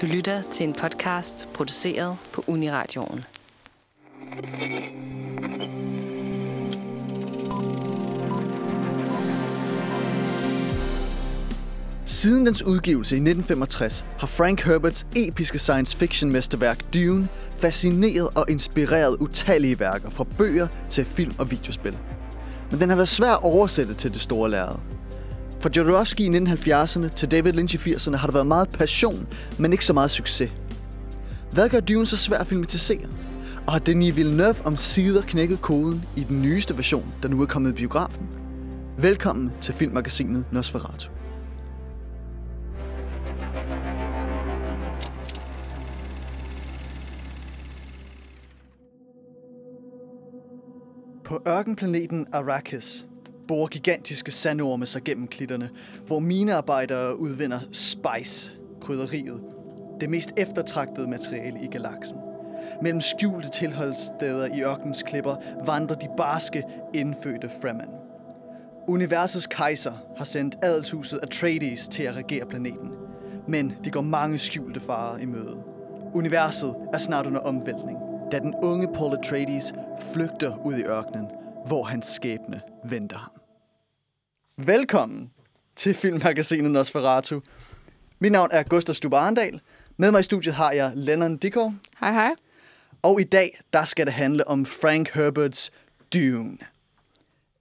Du lytter til en podcast produceret på Uniradioen. Siden dens udgivelse i 1965 har Frank Herberts episke science fiction mesterværk Dune fascineret og inspireret utallige værker fra bøger til film og videospil. Men den har været svær at oversætte til det store lærred. Fra Jodorowsky i 1970'erne til David Lynch i 80'erne har der været meget passion, men ikke så meget succes. Hvad gør Dune så svær at filmatisere? Og har Denis Villeneuve om sider knækket koden i den nyeste version, der nu er kommet i biografen? Velkommen til filmmagasinet Nosferatu. På ørkenplaneten Arrakis borer gigantiske sandorme sig gennem klitterne, hvor minearbejdere udvinder spice, krydderiet, det mest eftertragtede materiale i galaksen. Mellem skjulte tilholdssteder i ørkenens klipper vandrer de barske, indfødte Fremen. Universets kejser har sendt adelshuset Atreides til at regere planeten, men de går mange skjulte farer i møde. Universet er snart under omvæltning, da den unge Paul Atreides flygter ud i ørkenen, hvor hans skæbne venter ham. Velkommen til filmmagasinet Nosferatu. Mit navn er Gustav Stub Arndal. Med mig i studiet har jeg Lennon Dickow. Hej hej. Og i dag, der skal det handle om Frank Herberts Dune.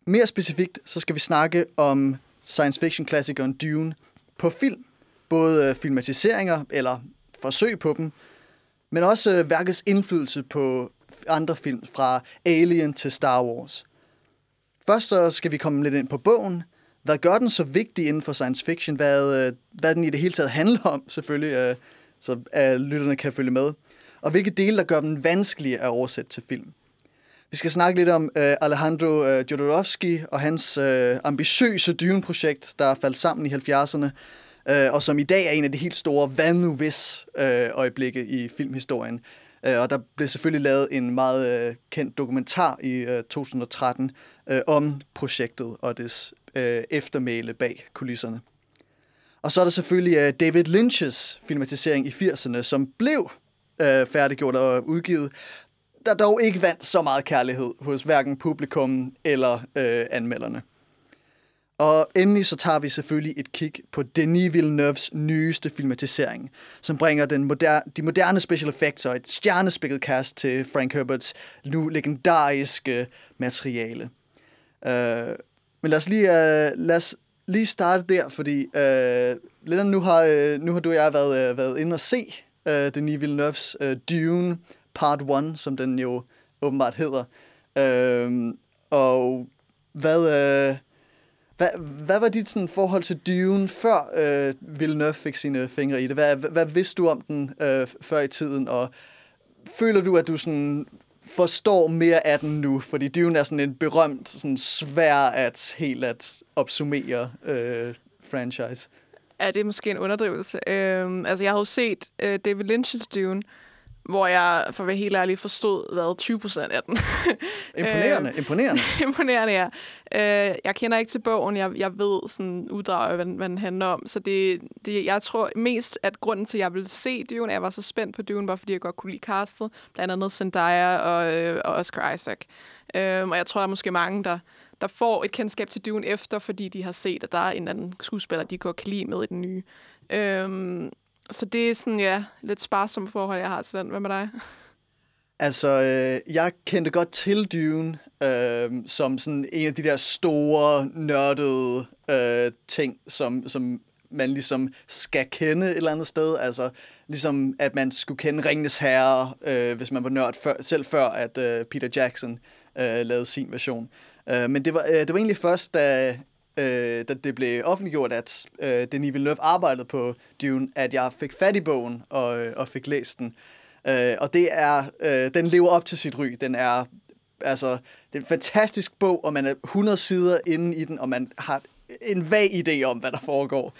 Mere specifikt, så skal vi snakke om science fiction klassikeren Dune på film. Både filmatiseringer eller forsøg på dem, men også værkets indflydelse på andre film fra Alien til Star Wars. Først så skal vi komme lidt ind på bogen. Hvad gør den så vigtig inden for science fiction? Hvad, øh, hvad den i det hele taget handler om, selvfølgelig, øh, så at lytterne kan følge med. Og hvilke dele, der gør den vanskelig at oversætte til film. Vi skal snakke lidt om uh, Alejandro uh, Jodorowsky og hans uh, ambitiøse Dune-projekt, der faldt sammen i 70'erne, uh, og som i dag er en af de helt store hvad nu hvis uh, øjeblikke i filmhistorien. Uh, og der blev selvfølgelig lavet en meget uh, kendt dokumentar i uh, 2013 uh, om projektet og dets øh, eftermæle bag kulisserne. Og så er der selvfølgelig øh, David Lynch's filmatisering i 80'erne, som blev øh, færdiggjort og udgivet, der dog ikke vandt så meget kærlighed hos hverken publikum eller øh, anmelderne. Og endelig så tager vi selvfølgelig et kig på Denis Villeneuves nyeste filmatisering, som bringer den moder- de moderne special effects og et stjernespækket cast til Frank Herberts nu legendariske materiale. Uh, men lad os lige, uh, lad os lige starte der, fordi øh, uh, Lennon, nu har, uh, nu har du og jeg været, uh, været inde og se uh, Denis Villeneuves uh, Dune Part 1, som den jo åbenbart hedder. Uh, og hvad... Uh, hvad, hvad var dit sådan, forhold til Dune, før øh, Villeneuve fik sine fingre i det? Hvad, hvad, hvad vidste du om den øh, før i tiden, og føler du, at du sådan forstår mere af den nu? Fordi Dune er sådan en berømt, sådan svær at helt at opsummere øh, franchise. Ja, det er måske en underdrivelse. Øhm, altså, jeg har jo set øh, David Lynch's Dune, hvor jeg, for at være helt ærlig, forstod, hvad 20 procent af den. Imponerende, imponerende. imponerende, ja. Øh, jeg kender ikke til bogen, jeg, jeg ved sådan uddrag, hvad, hvad den handler om, så det, det, jeg tror mest, at grunden til, at jeg ville se Dune, at jeg var så spændt på Dune, var fordi jeg godt kunne lide castet, blandt andet Zendaya og, øh, og Oscar Isaac. Øh, og jeg tror, der er måske mange, der, der får et kendskab til Dune efter, fordi de har set, at der er en eller anden skuespiller, de godt kan lide med i den nye. Øh, så det er sådan, ja, lidt sparsomt forhold, jeg har til den. Hvad med dig? Altså, øh, jeg kendte godt til Dune øh, som sådan en af de der store, nørdede øh, ting, som, som man ligesom skal kende et eller andet sted. Altså, ligesom at man skulle kende Ringenes Herre, øh, hvis man var nørd, før, selv før at øh, Peter Jackson øh, lavede sin version. Øh, men det var, øh, det var egentlig først, da øh, da det blev offentliggjort, at øh, Denis Villeneuve arbejdede på Dune, at jeg fik fat i bogen og, øh, og fik læst den. Øh, og det er, øh, den lever op til sit ry. Den er, altså, det er en fantastisk bog, og man er 100 sider inde i den, og man har en vag idé om, hvad der foregår.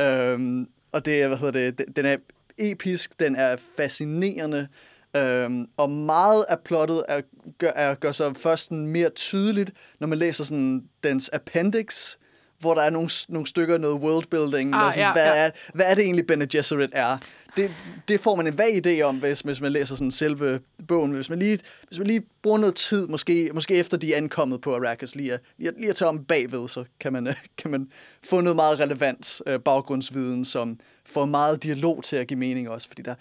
Øh, og det, hvad hedder det, den er episk, den er fascinerende, Øhm, og meget af plottet er, gør, er, gør sig først mere tydeligt, når man læser sådan dens appendix, hvor der er nogle, nogle stykker noget worldbuilding. Ah, med sådan, ja, hvad, ja. Er, hvad er det egentlig, Bene Gesserit er? Det, det får man en vag idé om, hvis, hvis man læser sådan selve bogen. Hvis man lige, hvis man lige bruger noget tid, måske, måske efter de er ankommet på Arrakis, lige at, lige at, lige at tage om bagved, så kan man, øh, kan man få noget meget relevant øh, baggrundsviden, som får meget dialog til at give mening også, fordi der,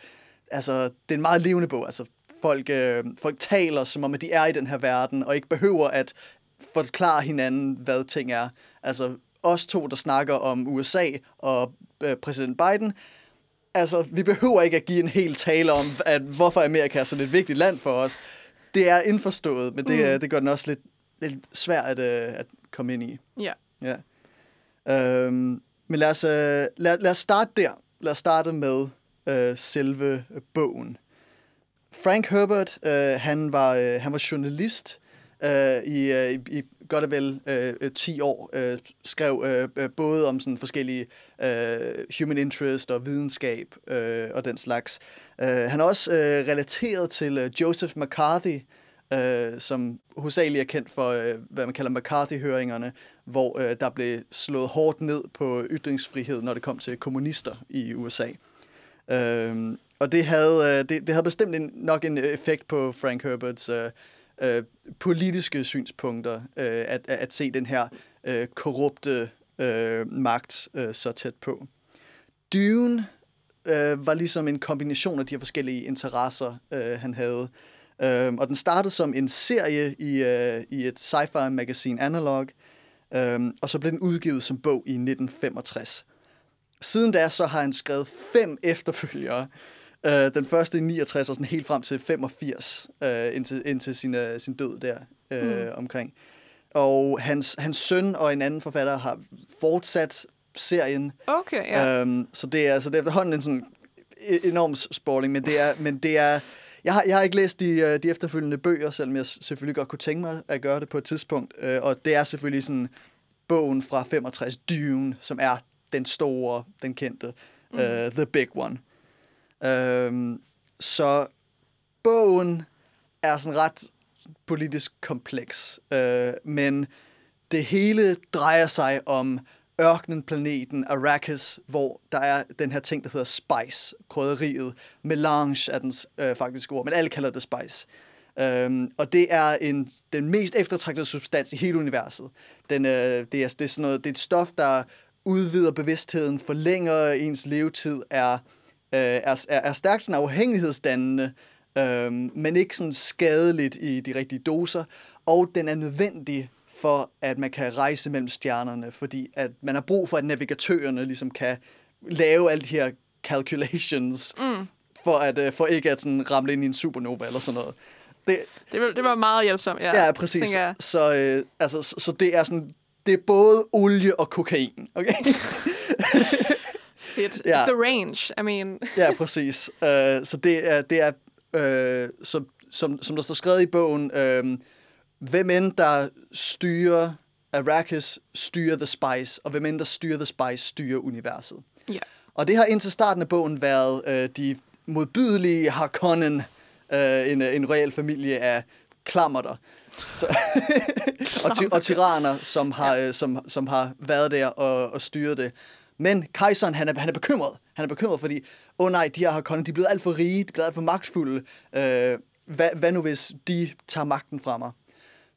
altså, det er en meget levende bog. Altså, folk, øh, folk taler, som om at de er i den her verden, og ikke behøver at forklare hinanden, hvad ting er. Altså, os to, der snakker om USA og øh, præsident Biden, altså, vi behøver ikke at give en hel tale om, at hvorfor Amerika er sådan et vigtigt land for os. Det er indforstået, men det, mm. det gør den også lidt, lidt svært at, øh, at komme ind i. Ja. Ja. Øhm, men lad os, øh, lad, lad os starte der. Lad os starte med øh, selve bogen. Frank Herbert, øh, han, var, øh, han var journalist øh, i, øh, i, i godt og vel øh, 10 år. Øh, skrev øh, øh, både om sådan forskellige øh, human interest og videnskab øh, og den slags. Øh, han er også øh, relateret til øh, Joseph McCarthy, øh, som hovedsageligt er kendt for, øh, hvad man kalder McCarthy-høringerne, hvor øh, der blev slået hårdt ned på ytringsfrihed, når det kom til kommunister i USA. Øh, og det havde, øh, det, det havde bestemt en, nok en effekt på Frank Herberts øh, øh, politiske synspunkter, øh, at, at se den her øh, korrupte øh, magt øh, så tæt på. Dune øh, var ligesom en kombination af de her forskellige interesser, øh, han havde. Øh, og den startede som en serie i, øh, i et sci-fi magasin Analog, øh, og så blev den udgivet som bog i 1965. Siden da så har han skrevet fem efterfølgere. Uh, den første i 69 og sådan helt frem til 85, uh, indtil, indtil sin, uh, sin død der uh, mm. omkring. Og hans, hans søn og en anden forfatter har fortsat serien. Okay, ja. Um, så det er, altså, det er efterhånden en sådan e- enorm spoiling, men det er, men det er jeg har, jeg har ikke læst de, øh, de efterfølgende bøger, selvom jeg selvfølgelig godt kunne tænke mig at gøre det på et tidspunkt. Uh, og det er selvfølgelig sådan bogen fra 65, Dune, som er den store, den kendte, mm. uh, The Big One. Øhm, så bogen er sådan ret politisk kompleks, øh, men det hele drejer sig om ørkenplaneten Arrakis, hvor der er den her ting, der hedder spice, krydderiet. Melange er dens øh, faktiske ord, men alle kalder det spice. Øhm, og det er en, den mest eftertragtede substans i hele universet. Den, øh, det, er, det, er sådan noget, det er et stof, der udvider bevidstheden, forlænger ens levetid, er er, er, er stærkt sådan afhængighedsdannende, øh, men ikke sådan skadeligt i de rigtige doser, og den er nødvendig for, at man kan rejse mellem stjernerne, fordi at man har brug for, at navigatørerne ligesom kan lave alle de her calculations, mm. for, at, øh, for ikke at sådan ramle ind i en supernova eller sådan noget. Det, det, var, det var meget hjælpsomt, ja. Ja, præcis. Så, øh, altså, så, så det er sådan, det er både olie og kokain, okay? Fedt. Ja. The range, I mean. ja, præcis. Uh, så det er, det er uh, som, som, som der står skrevet i bogen, uh, hvem end der styrer Arrakis, styrer The Spice, og hvem end der styrer The Spice, styrer universet. Ja. Og det har indtil starten af bogen været uh, de modbydelige Harkonnen, uh, en, en royal familie af klammerter. Så, og, ty- og tyranner, som har, ja. som, som har været der og, og styret det. Men kejseren, han er, han er bekymret. Han er bekymret, fordi, åh oh nej, de her Harkonnen, de er blevet alt for rige, de er blevet alt for magtfulde. Øh, hvad, hvad nu, hvis de tager magten fra mig?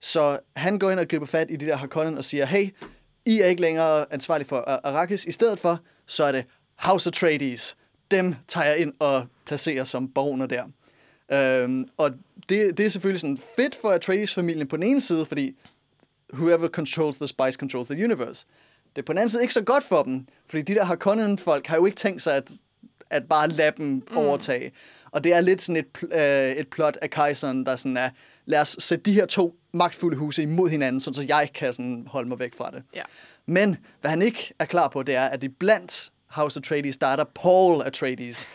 Så han går ind og griber fat i de der Harkonnen og siger, hey, I er ikke længere ansvarlige for Arrakis. I stedet for, så er det House Atreides. Dem tager jeg ind og placerer som borgerne der. Øhm, og det, det er selvfølgelig sådan fedt for Atreides-familien på den ene side, fordi whoever controls the spice controls the universe. Det er på den anden side ikke så godt for dem, fordi de der Harkonnen-folk har jo ikke tænkt sig at, at bare lade dem mm. overtage. Og det er lidt sådan et, øh, et plot af kejseren, der sådan er, lad os sætte de her to magtfulde huse imod hinanden, så jeg kan sådan holde mig væk fra det. Ja. Men hvad han ikke er klar på, det er, at i blandt House Atreides, der er der Paul Atreides,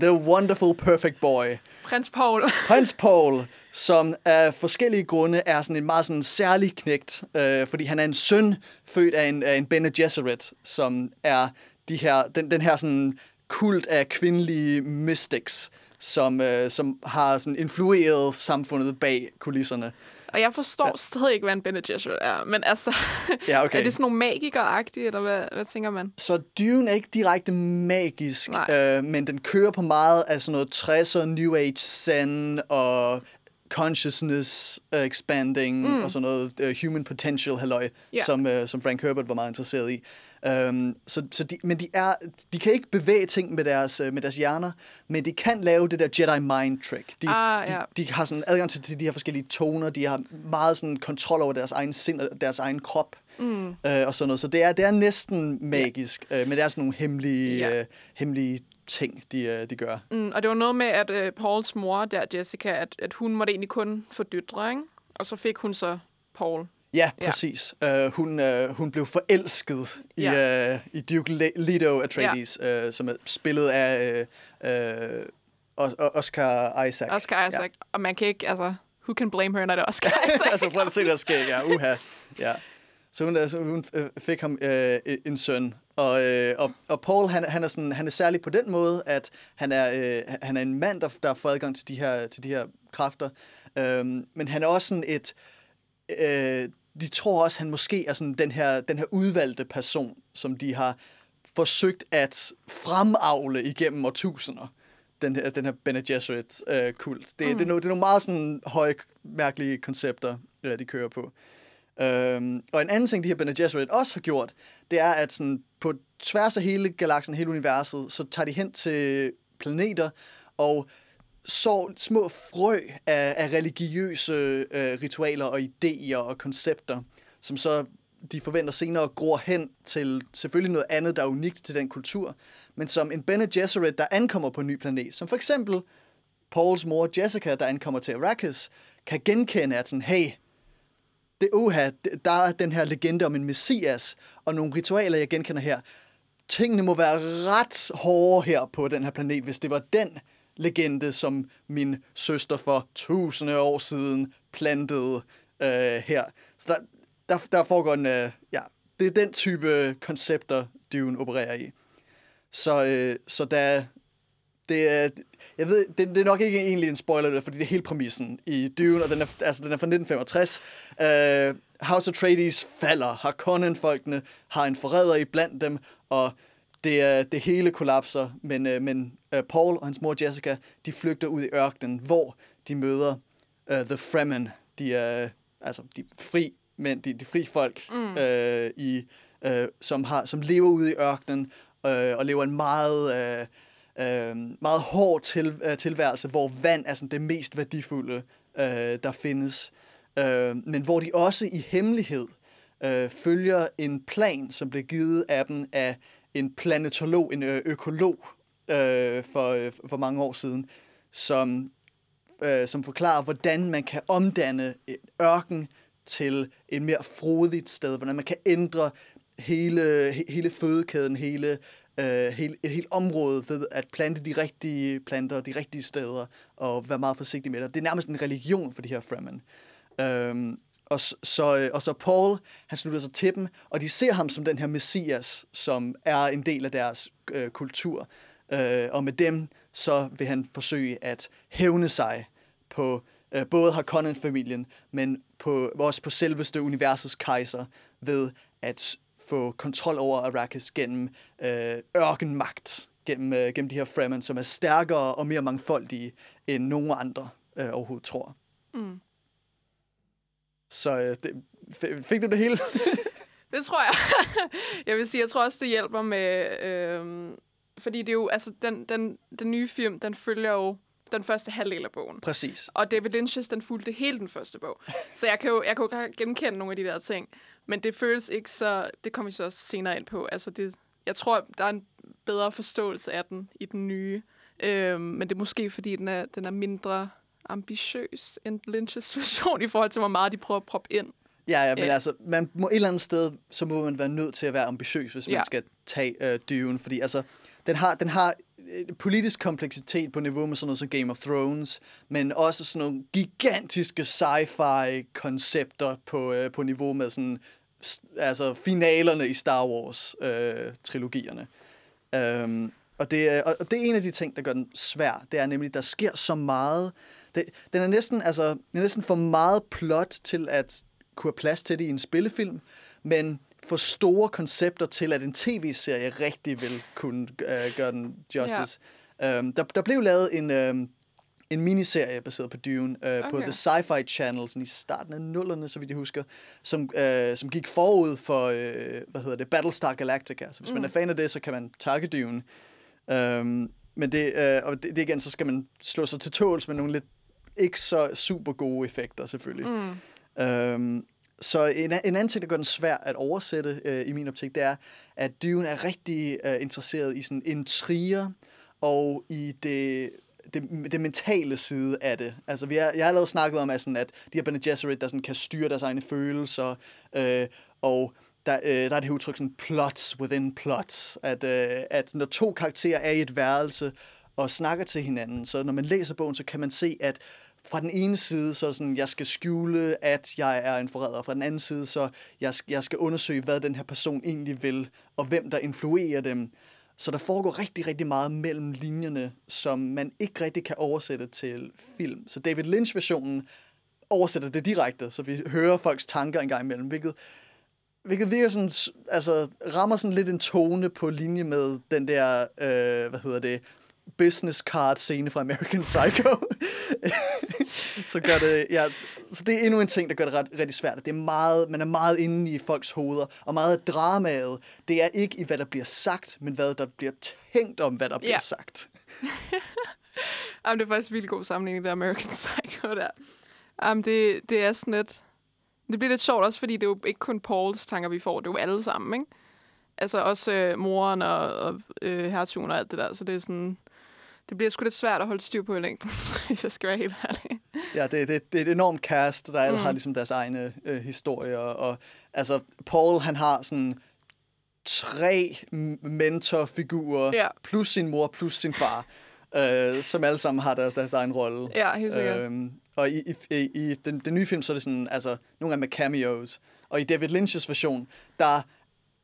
The Wonderful Perfect Boy. Prins Paul. Prins Paul, som af forskellige grunde er sådan en meget sådan særlig knægt, øh, fordi han er en søn født af en, af en Bene Gesserit, som er de her, den, den her sådan kult af kvindelige mystics, som, øh, som har sådan influeret samfundet bag kulisserne. Og jeg forstår ja. stadig ikke, hvad en Bene Gesserit er. Men altså, Ja, okay. er det sådan nogle magikere-agtige, eller hvad, hvad tænker man? Så Dune er ikke direkte magisk, Nej. øh, men den kører på meget af sådan noget 60'er, New Age zen og consciousness uh, expanding mm. og sådan noget uh, human potential halløj, Ja. som, uh, som Frank Herbert var meget interesseret i. Um, så, så de, men de, er, de kan ikke bevæge ting med deres, uh, med deres hjerner, men de kan lave det der Jedi mind trick. De, Ah, de, de har sådan adgang til, til de her forskellige toner, de har meget sådan kontrol over deres egen sind og deres egen krop. Mm. Uh, og sådan noget. Så det er, det er næsten magisk, uh, men det er sådan nogle hemmelige, Ja. uh, hemmelige ting, de, uh, de gør. Mm, og det var noget med, at øh, Pauls mor, der Jessica, at, at hun måtte egentlig kun få døtre, ikke? Og så fik hun så Paul. Ja, præcis. Ja. Uh, hun, uh, hun blev forelsket i, Ja. uh, i Duke Le- Leto Atreides, ja. uh, som er spillet af uh, uh, Oscar Isaac. Oscar Isaac. Ja. Og man kan ikke, altså, who can blame her, når det er Oscar Isaac? altså, prøv at se, der sker. Ja, uha. Ja. Så hun, altså, hun øh, fik ham øh, en søn. Og, øh, og, og Paul, han, han, er sådan, han er særlig på den måde, at han er, øh, han er en mand, der, der får adgang til de her, til de her kræfter. Øhm, men han er også sådan et... Øh, de tror også, han måske er sådan den her, den her udvalgte person, som de har forsøgt at fremavle igennem årtusinder. Den her, den her Bene Gesserit øh. Det, mm. det, er nogle, det er nogle meget sådan høje, mærkelige koncepter, øh, de kører på. Øhm, og en anden ting, de her Bene Gesserit også har gjort, det er, at sådan, på tværs af hele galaksen, hele universet, så tager de hen til planeter og så små frø af, af religiøse øh, ritualer og idéer og koncepter, som så de forventer senere gror hen til selvfølgelig noget andet, der er unikt til den kultur, men som en Bene Gesserit, der ankommer på en ny planet, som for eksempel Pauls mor Jessica, der ankommer til Arrakis, kan genkende, at sådan, hey, det uha, der er den her legende om en messias, og nogle ritualer, jeg genkender her. Tingene må være ret hårde her på den her planet, hvis det var den legende, som min søster for tusinde år siden plantede øh, her. Så der, der, der foregår en, øh, ja, det er den type koncepter, Dune opererer i. Så, øh, så da det er, jeg ved, det, det er nok ikke egentlig en spoiler, fordi det er hele præmissen i Dune, og den er, altså, den er fra 1965. Uh, House Atreides falder, har Conan-folkene, har en forræder i blandt dem, og det, er, det hele kollapser, men, uh, men uh, Paul og hans mor Jessica, de flygter ud i ørkenen, hvor de møder uh, The Fremen, de er altså de fri mænd, de, de fri folk, mm. uh, i, uh, som, har, som lever ude i ørkenen, uh, og lever en meget... Uh, øh, meget hård til, øh, tilværelse, hvor vand er sådan det mest værdifulde, øh, der findes. Øh, men hvor de også i hemmelighed øh, følger en plan, som blev givet af dem af en planetolog, en ø- økolog øh, for, øh, for mange år siden, som, øh, som forklarer, hvordan man kan omdanne en ørken til et mere frodigt sted, hvordan man kan ændre hele, he- hele fødekæden, hele øh, hele, et helt område ved at plante de rigtige planter de rigtige steder og være meget forsigtig med det. Det er nærmest en religion for de her Fremen. Øhm, og, så, øh, og så Paul, han slutter sig til dem, og de ser ham som den her messias, som er en del af deres øh, kultur. Øh, og med dem, så vil han forsøge at hævne sig på øh, både Harkonnen-familien, men på, også på selveste universets kejser, ved at få kontrol over Arrakis gennem øh, ørkenmagt, gennem, øh, gennem de her Fremen, som er stærkere og mere mangfoldige, end nogen andre øh, overhovedet tror. Mm. Så øh, det, fik du det hele? Det tror jeg. jeg vil sige, jeg tror også, det hjælper med... Øh, fordi det er jo, altså, den, den, den nye film, den følger jo den første halvdel af bogen. Præcis. Og David Lynch's, den fulgte hele den første bog. Så jeg kan jo, jeg kan jo genkende nogle af de der ting. Men det føles ikke så... Det kommer vi så også senere ind på. Altså, det, jeg tror, der er en bedre forståelse af den i den nye. Øhm, men det er måske, fordi den er, den er mindre ambitiøs end Lynch's version i forhold til, hvor meget de prøver at proppe ind. Ja, ja, men Ja. altså, man må et eller andet sted, så må man være nødt til at være ambitiøs, hvis man Ja. skal tage øh, Dune, fordi altså, den har, den har øh, Øh, politisk kompleksitet på niveau med sådan noget som Game of Thrones, men også sådan nogle gigantiske sci-fi koncepter på, øh, på niveau med sådan, altså finalerne i Star Wars øh, trilogierne. Um, og, det, og det er en af de ting, der gør den svær. Det er nemlig, at der sker så meget. Det, den er næsten, altså, den er næsten for meget plot til at kunne have plads til det i en spillefilm, men for store koncepter til, at en tv-serie rigtig vil kunne øh, gøre den justice. Ja. Øhm, der, der blev lavet en, øhm, en miniserie baseret på Dune øh, okay. på. The Sci-Fi Channel sådan i starten af nullerne, så vidt jeg husker, som, øh, som gik forud for, øh, hvad hedder det, Battlestar Galactica. Så hvis mm. man er fan af det, så kan man takke Dune. Øhm, men det, øh, og det, det igen, så skal man slå sig til tåls med nogle lidt ikke så super gode effekter, selvfølgelig. Mm. Øhm, så en, en anden ting, der gør den svær at oversætte øh, i min optik, det er, at Dune er rigtig øh, interesseret i sådan intriger og i det, det, det mentale side af det. Altså, vi har, jeg har allerede snakket om, at, sådan, at de her Bene Gesserit, der sådan kan styre deres egne følelser, øh, og der, øh, der er det her udtryk sådan plots within plots, at, øh, at når to karakterer er i et værelse og snakker til hinanden, så når man læser bogen, så kan man se, at fra den ene side, så er det sådan, jeg skal skjule, at jeg er en forræder. Fra den anden side, så jeg, jeg skal undersøge, hvad den her person egentlig vil, og hvem der influerer dem. Så der foregår rigtig, rigtig meget mellem linjerne, som man ikke rigtig kan oversætte til film. Så David Lynch-versionen oversætter det direkte, så vi hører folks tanker en gang imellem, hvilket, hvilket virker sådan, altså, rammer sådan lidt en tone på linje med den der, øh, hvad hedder det, business card scene fra American Psycho. så gør det, ja, så det er endnu en ting, der gør det ret, rigtig svært. Det er meget, man er meget inde i folks hoveder, og meget af dramaet, det er ikke i, hvad der bliver sagt, men hvad der bliver tænkt om, hvad der bliver Ja. sagt. Jamen, det er faktisk en virkelig god sammenligning, det American Psycho der. Jamen, det, det er sådan lidt... Det bliver lidt sjovt også, fordi det er jo ikke kun Pauls tanker, vi får. Det er jo alle sammen, ikke? Altså også øh, moren og, og øh, hertugen og alt det der. Så det er sådan... Det bliver sgu lidt svært at holde styr på i længden, hvis jeg skal være helt ærlig. Ja, det, det, det er et enormt cast, der alle mm. har ligesom deres egne øh, historier. Og, altså, Paul, han har sådan tre mentorfigurer, Ja. plus sin mor, plus sin far, øh, som alle sammen har deres, deres egen rolle. Ja, helt sikkert. Øhm, og i, i, i, den, den nye film, så er det sådan, altså, nogle af med cameos. Og i David Lynch's version, der er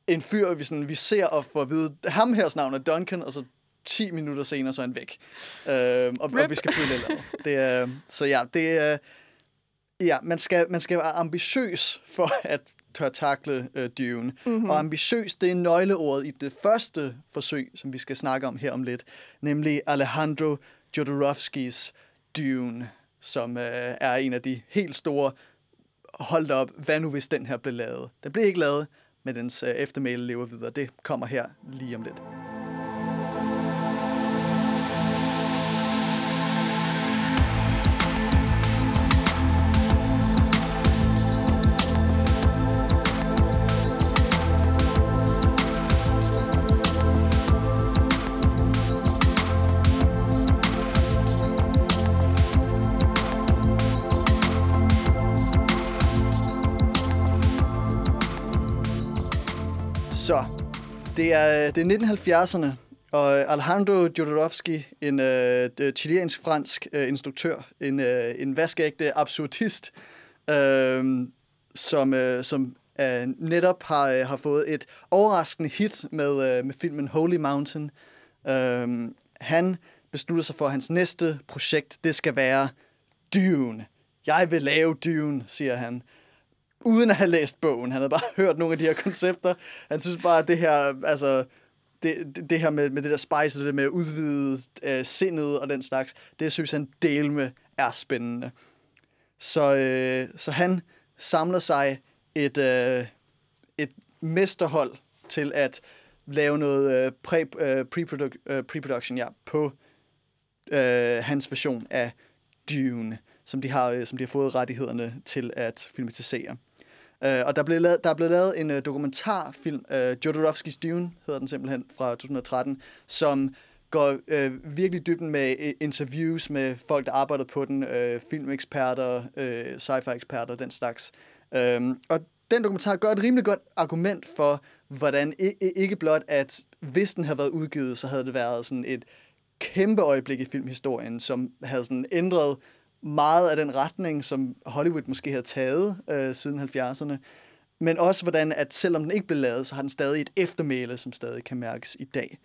en fyr, vi, sådan, vi ser og får at vide, ham her navn er Duncan, og så 10 minutter senere, så er han væk. Øhm, og, og Rip. vi skal følge andet. det er, Så ja, det er... Ja, man skal, man skal være ambitiøs for at tør takle øh, Dune. Mm-hmm. Og ambitiøs, det er nøgleordet i det første forsøg, som vi skal snakke om her om lidt, nemlig Alejandro Jodorowskis Dune, som øh, er en af de helt store hold op, hvad nu hvis den her blev lavet? Den blev ikke lavet, men dens øh, eftermæle lever videre. Det kommer her lige om lidt. Det er, øh, det er 1970'erne, og øh, Alejandro Jodorowsky, en øh, chilensk-fransk øh, instruktør, en, øh, en vaskeægte absurdist, øh, som, øh, som øh, netop har, øh, har fået et overraskende hit med, øh, med filmen Holy Mountain. Øh, han beslutter sig for, at hans næste projekt, det skal være Dune. Jeg vil lave Dune, siger han uden at have læst bogen. Han havde bare hørt nogle af de her koncepter. Han synes bare, at det her, altså, det, det, det her med, med det der spice, det med at udvide øh, sindet og den slags, det synes han del med er spændende. Så, øh, så han samler sig et, øh, et mesterhold til at lave noget øh, pre, øh, pre-produ- øh, pre-production ja, på øh, hans version af Dune, som de har, øh, som de har fået rettighederne til at filmatisere. Øh, og der, blev lavet, der er blevet lavet en øh, dokumentarfilm, øh, Jodorowskis Dune hedder den simpelthen, fra 2013, som går øh, virkelig dybden med øh, interviews med folk, der arbejder på den, øh, filmeksperter, øh, sci-fi-eksperter, den slags. Øh, og den dokumentar gør et rimelig godt argument for, hvordan i- i- ikke blot, at hvis den havde været udgivet, så havde det været sådan et kæmpe øjeblik i filmhistorien, som havde sådan ændret meget af den retning, som Hollywood måske havde taget øh, siden 70'erne. Men også hvordan, at selvom den ikke blev lavet, så har den stadig et eftermæle, som stadig kan mærkes i dag.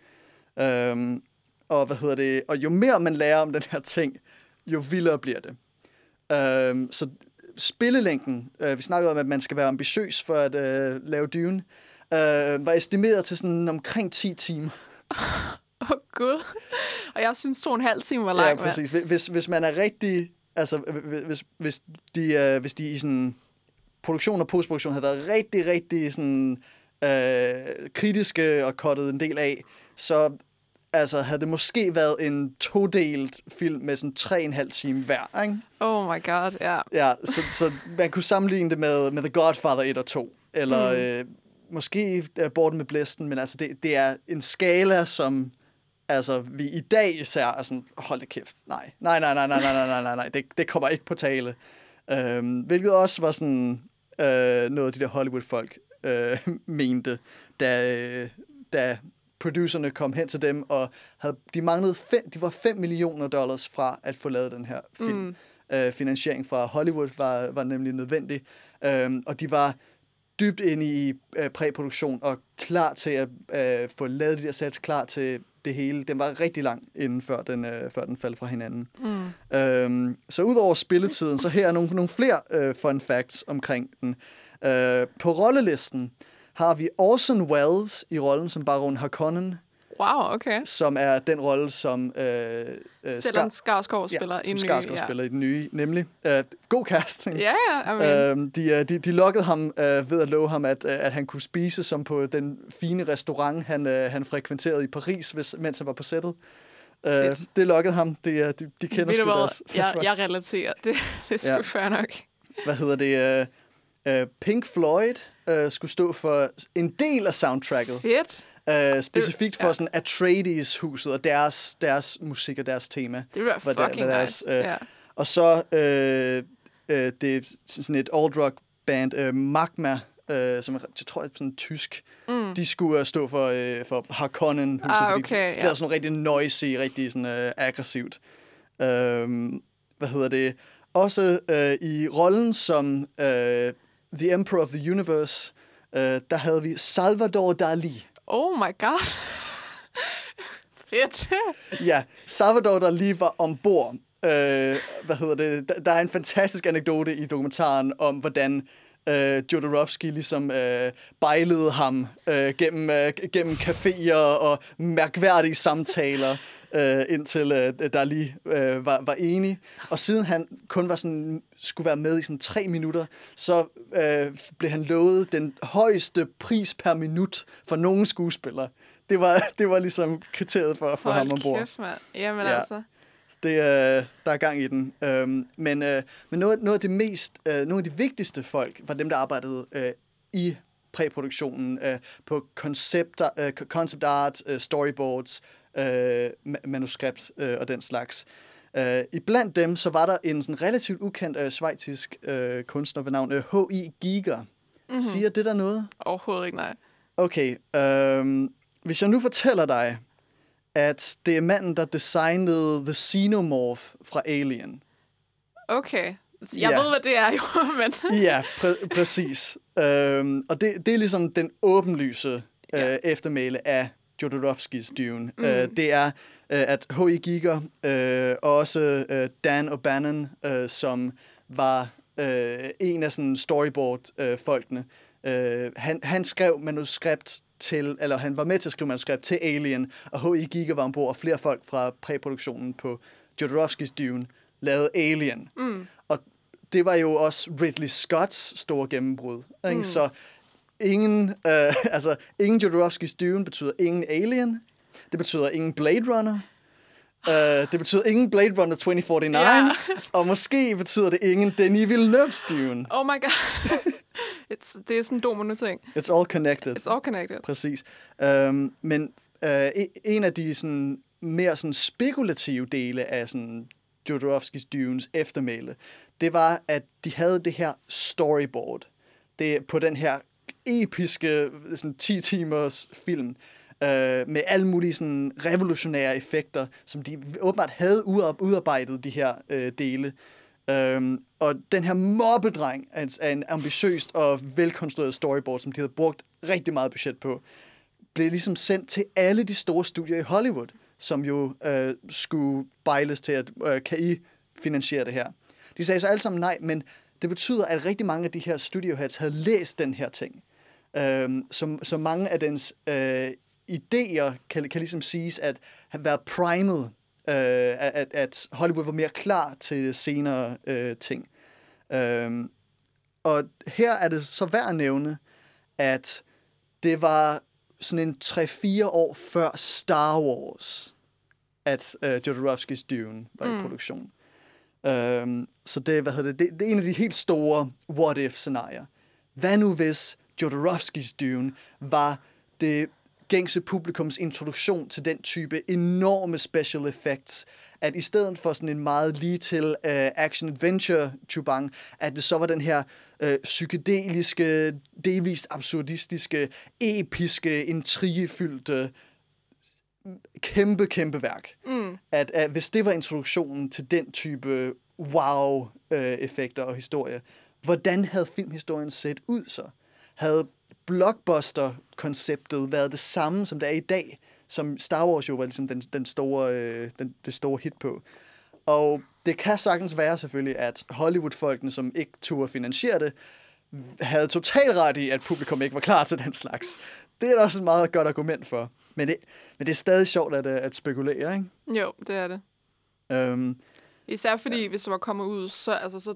Øhm, og, hvad hedder det, og jo mere man lærer om den her ting, jo vildere bliver det. Øhm, så spillelængden, øh, vi snakkede om, at man skal være ambitiøs for at øh, lave Dune, øh, var estimeret til sådan omkring 10 timer. Åh, oh, gud. Og jeg synes, to og en halv time var langt. Ja, præcis. Hvis, hvis man er rigtig... Altså, hvis, hvis, de, øh, hvis de i sådan produktion og postproduktion havde været rigtig, rigtig sådan, øh, kritiske og kottet en del af, så altså, havde det måske været en todelt film med sådan tre en halv time hver, ikke? Oh my god, ja. Yeah. Ja, så, så man kunne sammenligne det med, med The Godfather 1 og 2, eller mm. øh, måske uh, Bort med Blæsten, men altså, det, det er en skala, som altså, vi i dag især er sådan, hold da kæft, nej, nej, nej, nej, nej, nej, nej, nej, nej, nej, det, det kommer ikke på tale. Øhm, hvilket også var sådan øh, noget af de der Hollywood-folk øh, mente, da, da producerne kom hen til dem, og havde, de manglede fem, de var 5 millioner dollars fra at få lavet den her film. Mm. Øh, finansiering fra Hollywood var, var nemlig nødvendig, øh, og de var dybt inde i øh, præproduktion og klar til at øh, få lavet de der sets, klar til det hele. Den var rigtig lang, inden før den, øh, før den faldt fra hinanden. Mm. Øhm, så udover spilletiden, så her er nogle, nogle flere øh, fun facts omkring den. Øh, på rollelisten har vi Orson Welles i rollen som Baron Harkonnen. Wow, okay. Som er den rolle, som øh, øh, Stellan Skarsgård spiller ja, i den nye. Skarsgård ja. spiller i den nye, nemlig. Øh, god casting. Ja, ja. I mean. øh, de, de, de lokkede ham øh, ved at love ham, at, øh, at han kunne spise som på den fine restaurant, han, øh, han frekventerede i Paris, hvis, mens han var på sættet. Øh, det lokkede ham. De, de, de kender sgu deres. Jeg, jeg relaterer. Det, det er sgu ja. fair nok. Hvad hedder det? Øh, øh, Pink Floyd øh, skulle stå for en del af soundtracket. Fedt. Uh, specifikt for ja. sådan Atreides-huset og deres, deres musik og deres tema. Det var fucking der, deres, nice. Uh, yeah. Og så uh, uh, det er sådan et old rock band, uh, Magma, uh, som jeg tror er sådan tysk. Mm. De skulle uh, stå for, uh, for Harkonnen ah, okay, fordi ja. det er sådan rigtig noisy, rigtig sådan uh, aggressivt. Uh, hvad hedder det? Også uh, i rollen som uh, The Emperor of the Universe, uh, der havde vi Salvador Dali. Oh my god. Fedt. ja, Salvador, der lige var ombord. Øh, hvad hedder det? Der er en fantastisk anekdote i dokumentaren om, hvordan øh, Jodorowsky ligesom øh, bejlede ham øh, gennem, øh, gennem caféer og mærkværdige samtaler øh, indtil øh, der lige øh, var, var enig. Og siden han kun var sådan, skulle være med i sådan tre minutter, så øh, blev han lovet den højeste pris per minut for nogen skuespiller. Det var, det var ligesom kriteriet for at få ham ombord. Kæft, mand. Jamen ja. altså. Det, øh, der er gang i den. Øhm, men øh, men noget, noget af det mest, øh, nogle af de vigtigste folk var dem, der arbejdede øh, i præproduktionen øh, på concept, øh, concept art, øh, storyboards, øh, manuskript øh, og den slags. Øh, I blandt dem så var der en sådan relativt ukendt øh, svejtisk øh, kunstner ved navn øh, H.I. Giger. Mm-hmm. Siger det der noget? Overhovedet ikke, nej. Okay, øh, hvis jeg nu fortæller dig, at det er manden, der designede The Xenomorph fra Alien. Okay. Jeg ja. ved, hvad det er jo, men... ja, præ- præcis. Øhm, og det, det er ligesom den åbenlyse øh, ja. eftermæle af Jodorowskis Dune. Mm. Øh, det er, øh, at H.I. Giger øh, og også øh, Dan O'Bannon, øh, som var øh, en af sådan storyboard-folkene, øh, han, han skrev manuskript til, eller han var med til at skrive manuskript til Alien, og H.I. Giger var ombord, og flere folk fra præproduktionen på Jodorowskis Dune lavede Alien. Mm. Og det var jo også Ridley Scotts store gennembrud. Ikke? Mm. Så ingen, øh, altså, ingen Jodorowskis Dune betyder ingen Alien. Det betyder ingen Blade Runner. Uh, det betyder ingen Blade Runner 2049. Yeah. og måske betyder det ingen Denis Villeneuve's Dune. Oh my god. It's, det er sådan en domino-ting. It's all connected. It's all connected. Præcis. Um, men uh, en af de sådan, mere sådan spekulative dele af sådan Jodorowskis Dunes eftermæle, det var, at de havde det her storyboard. Det på den her episke sådan 10 timers film øh, med alle mulige sådan revolutionære effekter, som de åbenbart havde udarbejdet, de her øh, dele. Um, og den her mobbedreng er en ambitiøst og velkonstrueret storyboard, som de havde brugt rigtig meget budget på, blev ligesom sendt til alle de store studier i Hollywood som jo øh, skulle bejles til, at øh, kan I finansiere det her? De sagde så alle sammen nej, men det betyder, at rigtig mange af de her studioheads havde læst den her ting. Øh, så, så mange af dens øh, idéer kan, kan ligesom siges at have været primet, øh, at, at Hollywood var mere klar til senere øh, ting. Øh, og her er det så værd at nævne, at det var sådan en 3-4 år før Star Wars, at uh, Jodorowskis Dune var mm. i produktion. Um, så det, hvad hedder det, det, det er en af de helt store what-if-scenarier. Hvad nu hvis Jodorowskis Dune var det gængse publikums introduktion til den type enorme special effects, at i stedet for sådan en meget lige til uh, action-adventure chubang, at det så var den her uh, psykedeliske, delvist absurdistiske, episke, intrigefyldte kæmpe, kæmpe værk. Mm. At, at hvis det var introduktionen til den type wow-effekter og historie, hvordan havde filmhistorien set ud så? Havde blockbuster-konceptet været det samme, som det er i dag, som Star Wars jo var ligesom den, den store, øh, den, det store hit på. Og det kan sagtens være selvfølgelig, at Hollywood-folkene, som ikke turde finansiere det, havde total ret i, at publikum ikke var klar til den slags. Det er også et meget godt argument for. Men det, men det er stadig sjovt at, at spekulere, ikke? Jo, det er det. Um, Især fordi, ja. hvis det var kommet ud så, altså, så,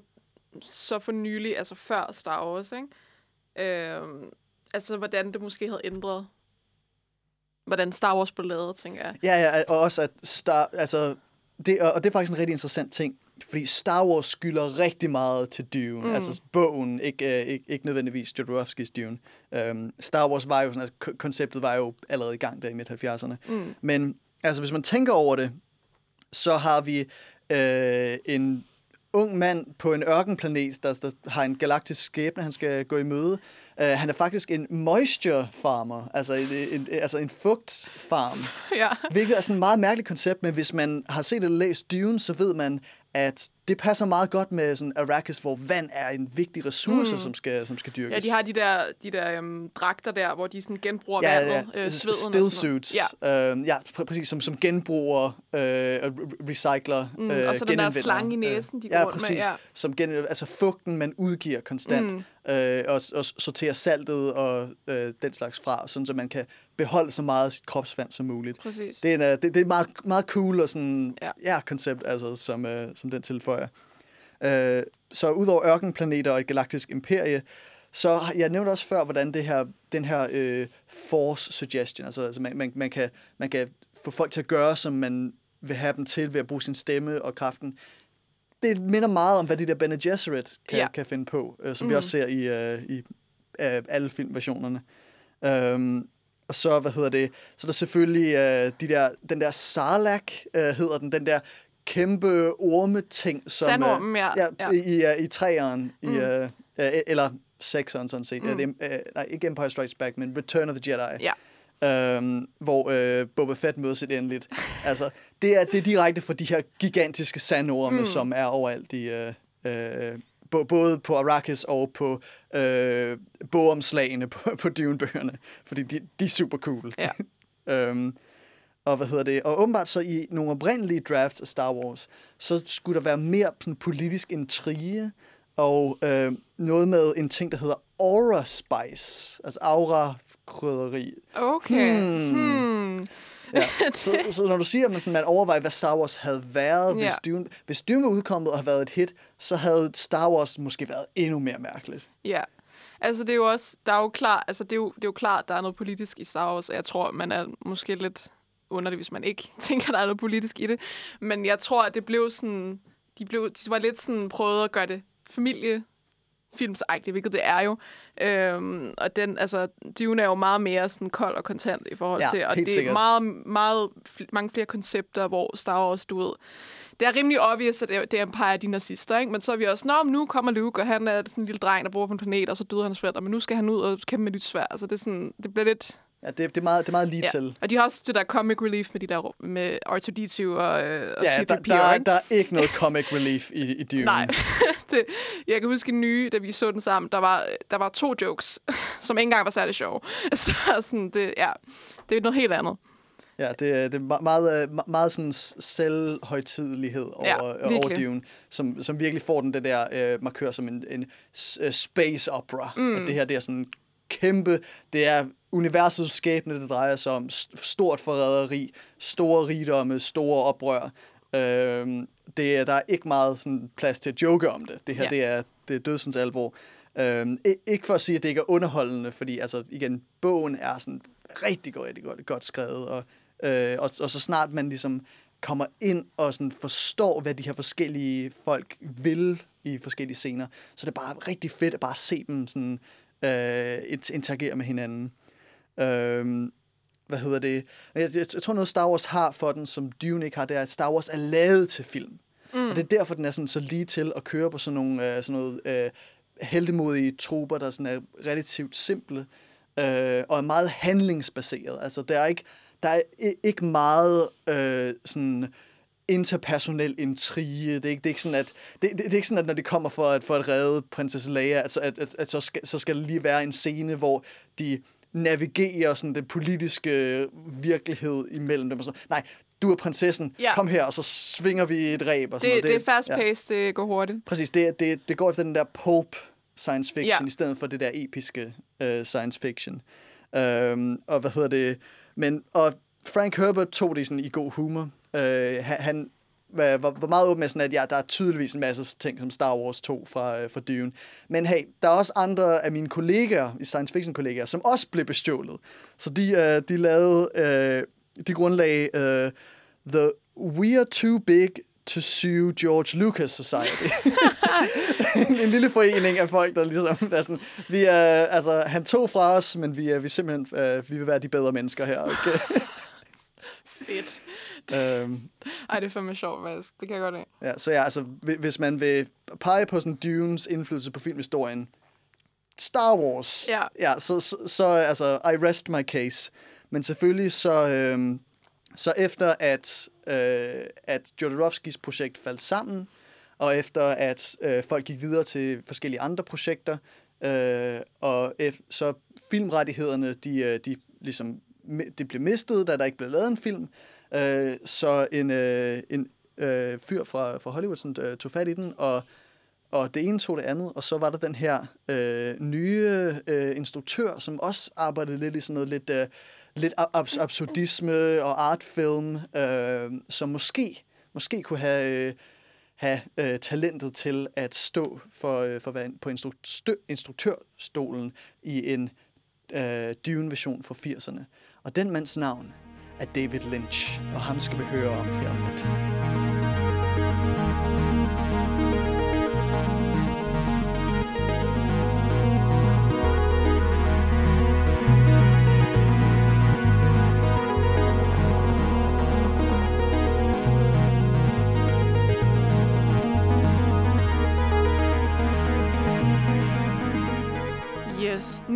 så for nylig, altså før Star Wars, ikke? Um, altså, hvordan det måske havde ændret, hvordan Star Wars blev lavet, tænker jeg. Ja, ja, og også at Star, altså, det, og det er faktisk en rigtig interessant ting, fordi Star Wars skylder rigtig meget til Dune, mm. altså bogen, ikke, øh, ikke, ikke nødvendigvis Jodorowskis Dune. Um, Star Wars var jo sådan, altså, konceptet var jo allerede i gang der i midt-70'erne. Mm. Men altså, hvis man tænker over det, så har vi øh, en ung mand på en ørkenplanet, der, der har en galaktisk skæbne, han skal gå i møde. Uh, han er faktisk en moisture farmer, altså en, en, altså en fugtfarm. Ja. Hvilket er sådan et meget mærkeligt koncept, men hvis man har set eller læst Dune, så ved man, at det passer meget godt med sådan Arrakis, hvor vand er en vigtig ressource, mm. som, skal, som skal dyrkes. Ja, de har de der, de der um, dragter der, hvor de sådan genbruger ja, vandet, ja. Øh, sveden Still suits. Ja, uh, ja pr- præcis, som, som genbruger, uh, recycler, mm, uh, Og så den der slange i næsen, de går ja, præcis, med. Ja, som gen, altså fugten, man udgiver konstant, mm. Uh, og, og sorterer saltet og uh, den slags fra, sådan så man kan beholde så meget af sit kropsvand som muligt. Præcis. Det er, en, uh, det, det er et meget, meget cool og sådan, ja. Ja, koncept, altså, som, uh, som den tilføjer. Øh, så udover ørkenplaneter og et galaktisk imperie, så jeg nævnte også før, hvordan det her, den her øh, force suggestion, altså, altså man, man, man, kan, man kan få folk til at gøre, som man vil have dem til ved at bruge sin stemme og kraften. Det minder meget om, hvad de der Bene Gesserit kan, ja. kan finde på, øh, som mm. vi også ser i, øh, i øh, alle filmversionerne. Um, og så, hvad hedder det, så er der selvfølgelig øh, de der, den der Sarlacc, øh, hedder den, den der kæmpe ormeting. Som, Sandormen, ja. ja, ja. I, uh, i træeren, mm. i, uh, uh, eller sekseren sådan set. Mm. Uh, uh, nej, ikke Empire Strikes Back, men Return of the Jedi. Ja. Um, hvor uh, Boba Fett møder sit endeligt. altså, det er, det er direkte fra de her gigantiske sandorme, mm. som er overalt i... Uh, uh, både på Arrakis og på øh, bogomslagene på, på Dune-bøgerne, fordi de, de er super cool. Ja. um, Og hvad hedder det? Og åbenbart så i nogle oprindelige drafts af Star Wars, så skulle der være mere sådan politisk intrige, og øh, noget med en ting, der hedder aura spice, altså aura krydderi. Okay. Hmm. Hmm. Ja. Så, så når du siger, at man, sådan, man overvejer, hvad Star Wars havde været, ja. hvis, Dune, hvis Dune var udkommet og havde været et hit, så havde Star Wars måske været endnu mere mærkeligt. Ja. Altså, det er jo også, der er jo klart, altså, det er jo, det er jo klart, der er noget politisk i Star Wars, og jeg tror, man er måske lidt underligt, hvis man ikke tænker, der er noget politisk i det. Men jeg tror, at det blev sådan... De, blev, de var lidt sådan prøvet at gøre det familie filmsagtigt, hvilket det er jo. Øhm, og den, altså, Dune er jo meget mere sådan kold og kontant i forhold ja, til, og det er sikkert. meget, meget, mange flere koncepter, hvor Star Wars, du ved, det er rimelig obvious, at det er Empire de nazister, ikke? Men så er vi også, nå, nu kommer Luke, og han er sådan en lille dreng, der bor på en planet, og så døde hans forældre, men nu skal han ud og kæmpe med nyt svær. Altså, det, er sådan, det bliver lidt Ja, det, det, er meget, det er meget lige ja. til. Og de har også det der comic relief med de der med R2-D2 og, øh, og ja, der, der, er, der er ikke noget comic relief i, i Dune. Nej. det, jeg kan huske en nye, da vi så den sammen, der var, der var to jokes, som ikke engang var særlig sjove. Så sådan, det, ja, det er noget helt andet. Ja, det, er- det er me- meget, øh, me- meget sådan selvhøjtidelighed over, Ja, over. Dune, som, som virkelig får den det der øh, markør som en, en øh, space opera. Mm. At det her det er sådan kæmpe, det er universets skæbne, det drejer sig om. Stort forræderi, store rigdomme, store oprør. Øhm, det er, der er ikke meget sådan, plads til at joke om det. Det her Ja. det er, det er dødsens alvor. Øhm, ikke for at sige, at det ikke er underholdende, fordi altså, igen, bogen er sådan rigtig godt, rigtig godt, godt skrevet, og, øh, og, og så snart man ligesom kommer ind og sådan forstår, hvad de her forskellige folk vil i forskellige scener, så er det bare rigtig fedt at bare se dem sådan, øh, int- interagere med hinanden. Øhm, hvad hedder det? Jeg, jeg, jeg tror noget Star Wars har for den, som Dune ikke har, det er, at Star Wars er lavet til film. Mm. Og det er derfor, den er sådan så lige til at køre på sådan nogle øh, sådan noget, øh, heldemodige troper, der sådan er relativt simple øh, og er meget handlingsbaseret. Altså, der er ikke, der er ikke meget øh, sådan interpersonel intrige. Det er ikke, det er ikke sådan, at, det, det, det er ikke sådan, at når det kommer for at, for at redde prinsesse Leia, at, så- at, at, at så, skal, så skal der lige være en scene, hvor de navigerer sådan den politiske virkelighed imellem dem. Og sådan. Nej, du er prinsessen, Ja. kom her, og så svinger vi et ræb. Og sådan Det, noget. det er fast paced, det går hurtigt. Præcis, det, det, det går efter den der pulp science fiction, Ja. i stedet for det der episke uh, science fiction. Um, og hvad hedder det? Men, og Frank Herbert tog det sådan i god humor. Uh, han, var, meget åben med sådan, at ja, der er tydeligvis en masse ting, som Star Wars tog fra, uh, fra Dune. Men hey, der er også andre af mine kollegaer, i science fiction kollegaer, som også blev bestjålet. Så de, uh, de lavede, uh, de grundlagde uh, The We Are Too Big to Sue George Lucas Society. en, en lille forening af folk, der ligesom er sådan, vi er, altså, han tog fra os, men vi er, vi er simpelthen, øh, vi vil være de bedre mennesker her. Okay? Fedt. øhm, Ej, det er fandme sjovt, faktisk. Det kan jeg godt lide. ja, så ja, altså, hvi- hvis man vil pege på sådan Dunes indflydelse på filmhistorien, Star Wars, Ja. ja så, så, så, altså, I rest my case. Men selvfølgelig så, øhm, så efter at, øh, at Jodorowskis projekt faldt sammen, og efter at øh, folk gik videre til forskellige andre projekter, øh, og ef- så filmrettighederne, de, øh, de ligesom det blev mistet, da der ikke blev lavet en film. Øh, så en, øh, en øh, fyr fra, fra Hollywood sådan, øh, tog fat i den, og, og det ene tog det andet, og så var der den her øh, nye øh, instruktør, som også arbejdede lidt i sådan noget lidt, øh, lidt abs absurdisme og artfilm, øh, som måske, måske kunne have... Øh, have øh, talentet til at stå for, øh, for hvad, på instruktørstolen i en øh, Dune-version fra 80'erne. Og den mands navn er David Lynch, og ham skal vi høre om her om lidt.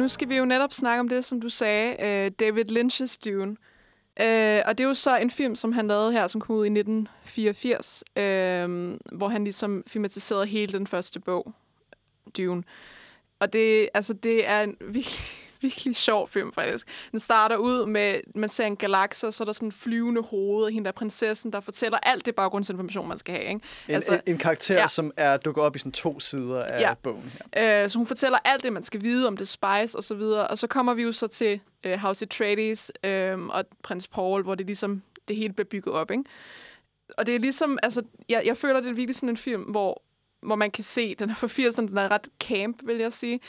Nu skal vi jo netop snakke om det, som du sagde, uh, David Lynch's Dune. Uh, og det er jo så en film, som han lavede her, som kom ud i 1984, uh, øh, hvor han ligesom filmatiserede hele den første bog, Dune. Og det, altså, det er en virkelig, virkelig sjov film, faktisk. Den starter ud med, man ser en galakse, og så er der sådan en flyvende hoved af hende der prinsessen, der fortæller alt det baggrundsinformation, man skal have. Ikke? En, altså, en, en karakter, ja. ja. som er dukket op i sådan to sider af ja. Ja. bogen. Her. Øh, så hun fortæller alt det, man skal vide om det spice og så videre. Og så kommer vi jo så til øh, House Atreides øh, og prins Paul, hvor det ligesom det hele bliver bygget op, ikke? Og det er ligesom, altså, jeg, jeg føler, det er virkelig sådan en film, hvor, hvor man kan se, den er fra 80'erne, den er ret camp, vil jeg sige.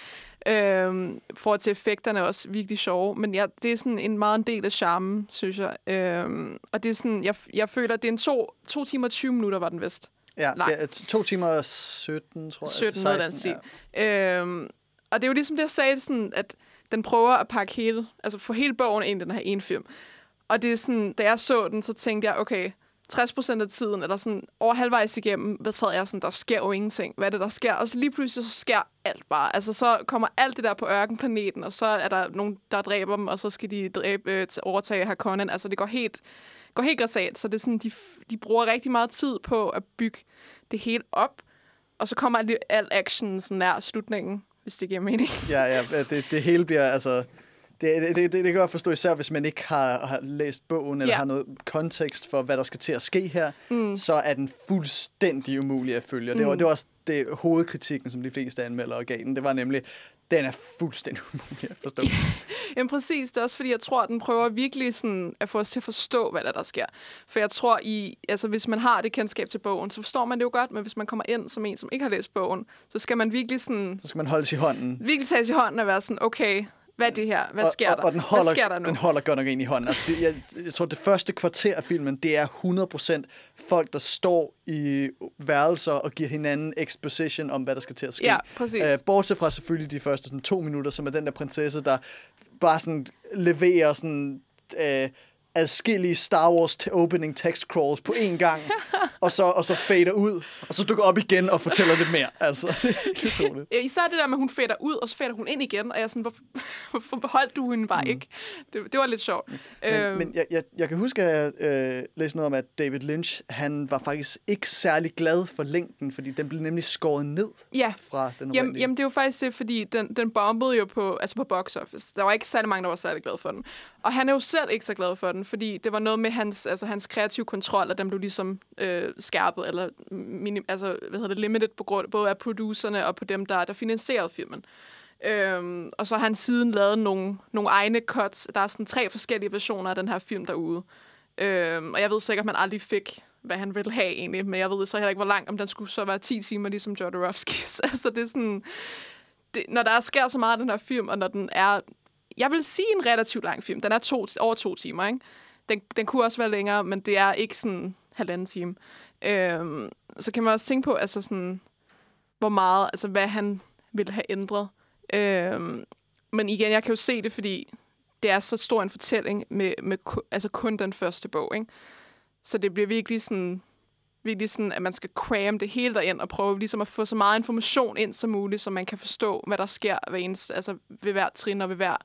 Øhm, for til effekterne er også virkelig sjove, men ja, det er sådan en meget en del af charmen, synes jeg. Øhm, og det er sådan, jeg, jeg føler, det er en to, to timer og 20 minutter, var den vist. Ja, det er to timer og 17, tror jeg. 17 noget af den stil. Øhm, og det er jo ligesom det, jeg sagde, sådan, at den prøver at pakke hele, altså få hele bogen ind i den her ene film. Og det er sådan, da jeg så den, så tænkte jeg, okay, 60% af tiden, eller sådan over halvvejs igennem, hvad sad jeg sådan, der sker jo ingenting. Hvad er det, der sker? Og så lige pludselig, så sker alt bare. Altså, så kommer alt det der på ørkenplaneten, og så er der nogen, der dræber dem, og så skal de dræbe, øh, overtage her Conan. Altså, det går helt, går helt græsat. Så det er sådan, de, de bruger rigtig meget tid på at bygge det hele op, og så kommer alt, al action sådan nær slutningen, hvis det giver mening. Ja, ja, det, det hele bliver altså det, det, det, det kan jeg forstå, især hvis man ikke har, har læst bogen, eller Ja. har noget kontekst for, hvad der skal til at ske her, mm. så er den fuldstændig umulig at følge. Og Det var, Mm. det var også det hovedkritikken, som de fleste anmeldere gav den. Det var nemlig, den er fuldstændig umulig at forstå. Jamen præcis, det er også fordi, jeg tror, at den prøver virkelig sådan at få os til at forstå, hvad der, er, der sker. For jeg tror, i, altså, hvis man har det kendskab til bogen, så forstår man det jo godt, men hvis man kommer ind som en, som ikke har læst bogen, så skal man virkelig, sådan, Så skal man holde sig i hånden. virkelig tage i hånden og være sådan, okay, hvad er det her? Hvad sker og, der? Og, og den holder, hvad sker der nu? den holder godt nok ind i hånden. Altså, det, jeg, jeg tror, det første kvarter af filmen, det er 100% folk, der står i værelser og giver hinanden exposition om, hvad der skal til at ske. Ja, præcis. Øh, bortset fra selvfølgelig de første sådan, to minutter, som er den der prinsesse, der bare sådan leverer sådan... Øh, adskillige Star Wars opening text crawls på én gang, og så, og så fader ud, og så dukker op igen og fortæller lidt mere. Altså, det helt utroligt. Ja, Især det der med, at hun fætter ud, og så fætter hun ind igen, og jeg er sådan, hvorfor, hvorfor beholdt du hende bare ikke? Det, det var lidt sjovt. Mm. Men, Øhm, men jeg, jeg, jeg kan huske, at jeg øh, læste noget om, at David Lynch, han var faktisk ikke særlig glad for længden, fordi den blev nemlig skåret ned ja, fra den Jamen, jamen, det er jo faktisk det, fordi den, den bombede jo på, altså på box office. Der var ikke særlig mange, der var særlig glade for den. Og han er jo selv ikke så glad for den, fordi det var noget med hans, altså hans kreative kontrol, og den blev ligesom øh, skærpet, eller minim, altså, hvad hedder det, limited på grund både af producerne og på dem, der, der finansierede filmen. Øhm, og så har han siden lavet nogle, nogle egne cuts. Der er sådan tre forskellige versioner af den her film derude. Øhm, og jeg ved sikkert, at man aldrig fik, hvad han ville have egentlig, men jeg ved så heller ikke, hvor lang, om den skulle så være 10 timer, ligesom Jodorowskis. altså det er sådan, det, når der sker så meget af den her film, og når den er, jeg vil sige en relativt lang film. Den er to, over to timer, ikke? Den, den kunne også være længere, men det er ikke sådan halvanden time. Øhm, så kan man også tænke på, altså sådan, hvor meget, altså hvad han ville have ændret. Øhm, men igen, jeg kan jo se det, fordi det er så stor en fortælling med, med altså kun den første bog, ikke? Så det bliver virkelig sådan, virkelig sådan, at man skal cramme det hele derind og prøve ligesom at få så meget information ind som muligt, så man kan forstå, hvad der sker ved, ens, altså ved hver trin og ved hver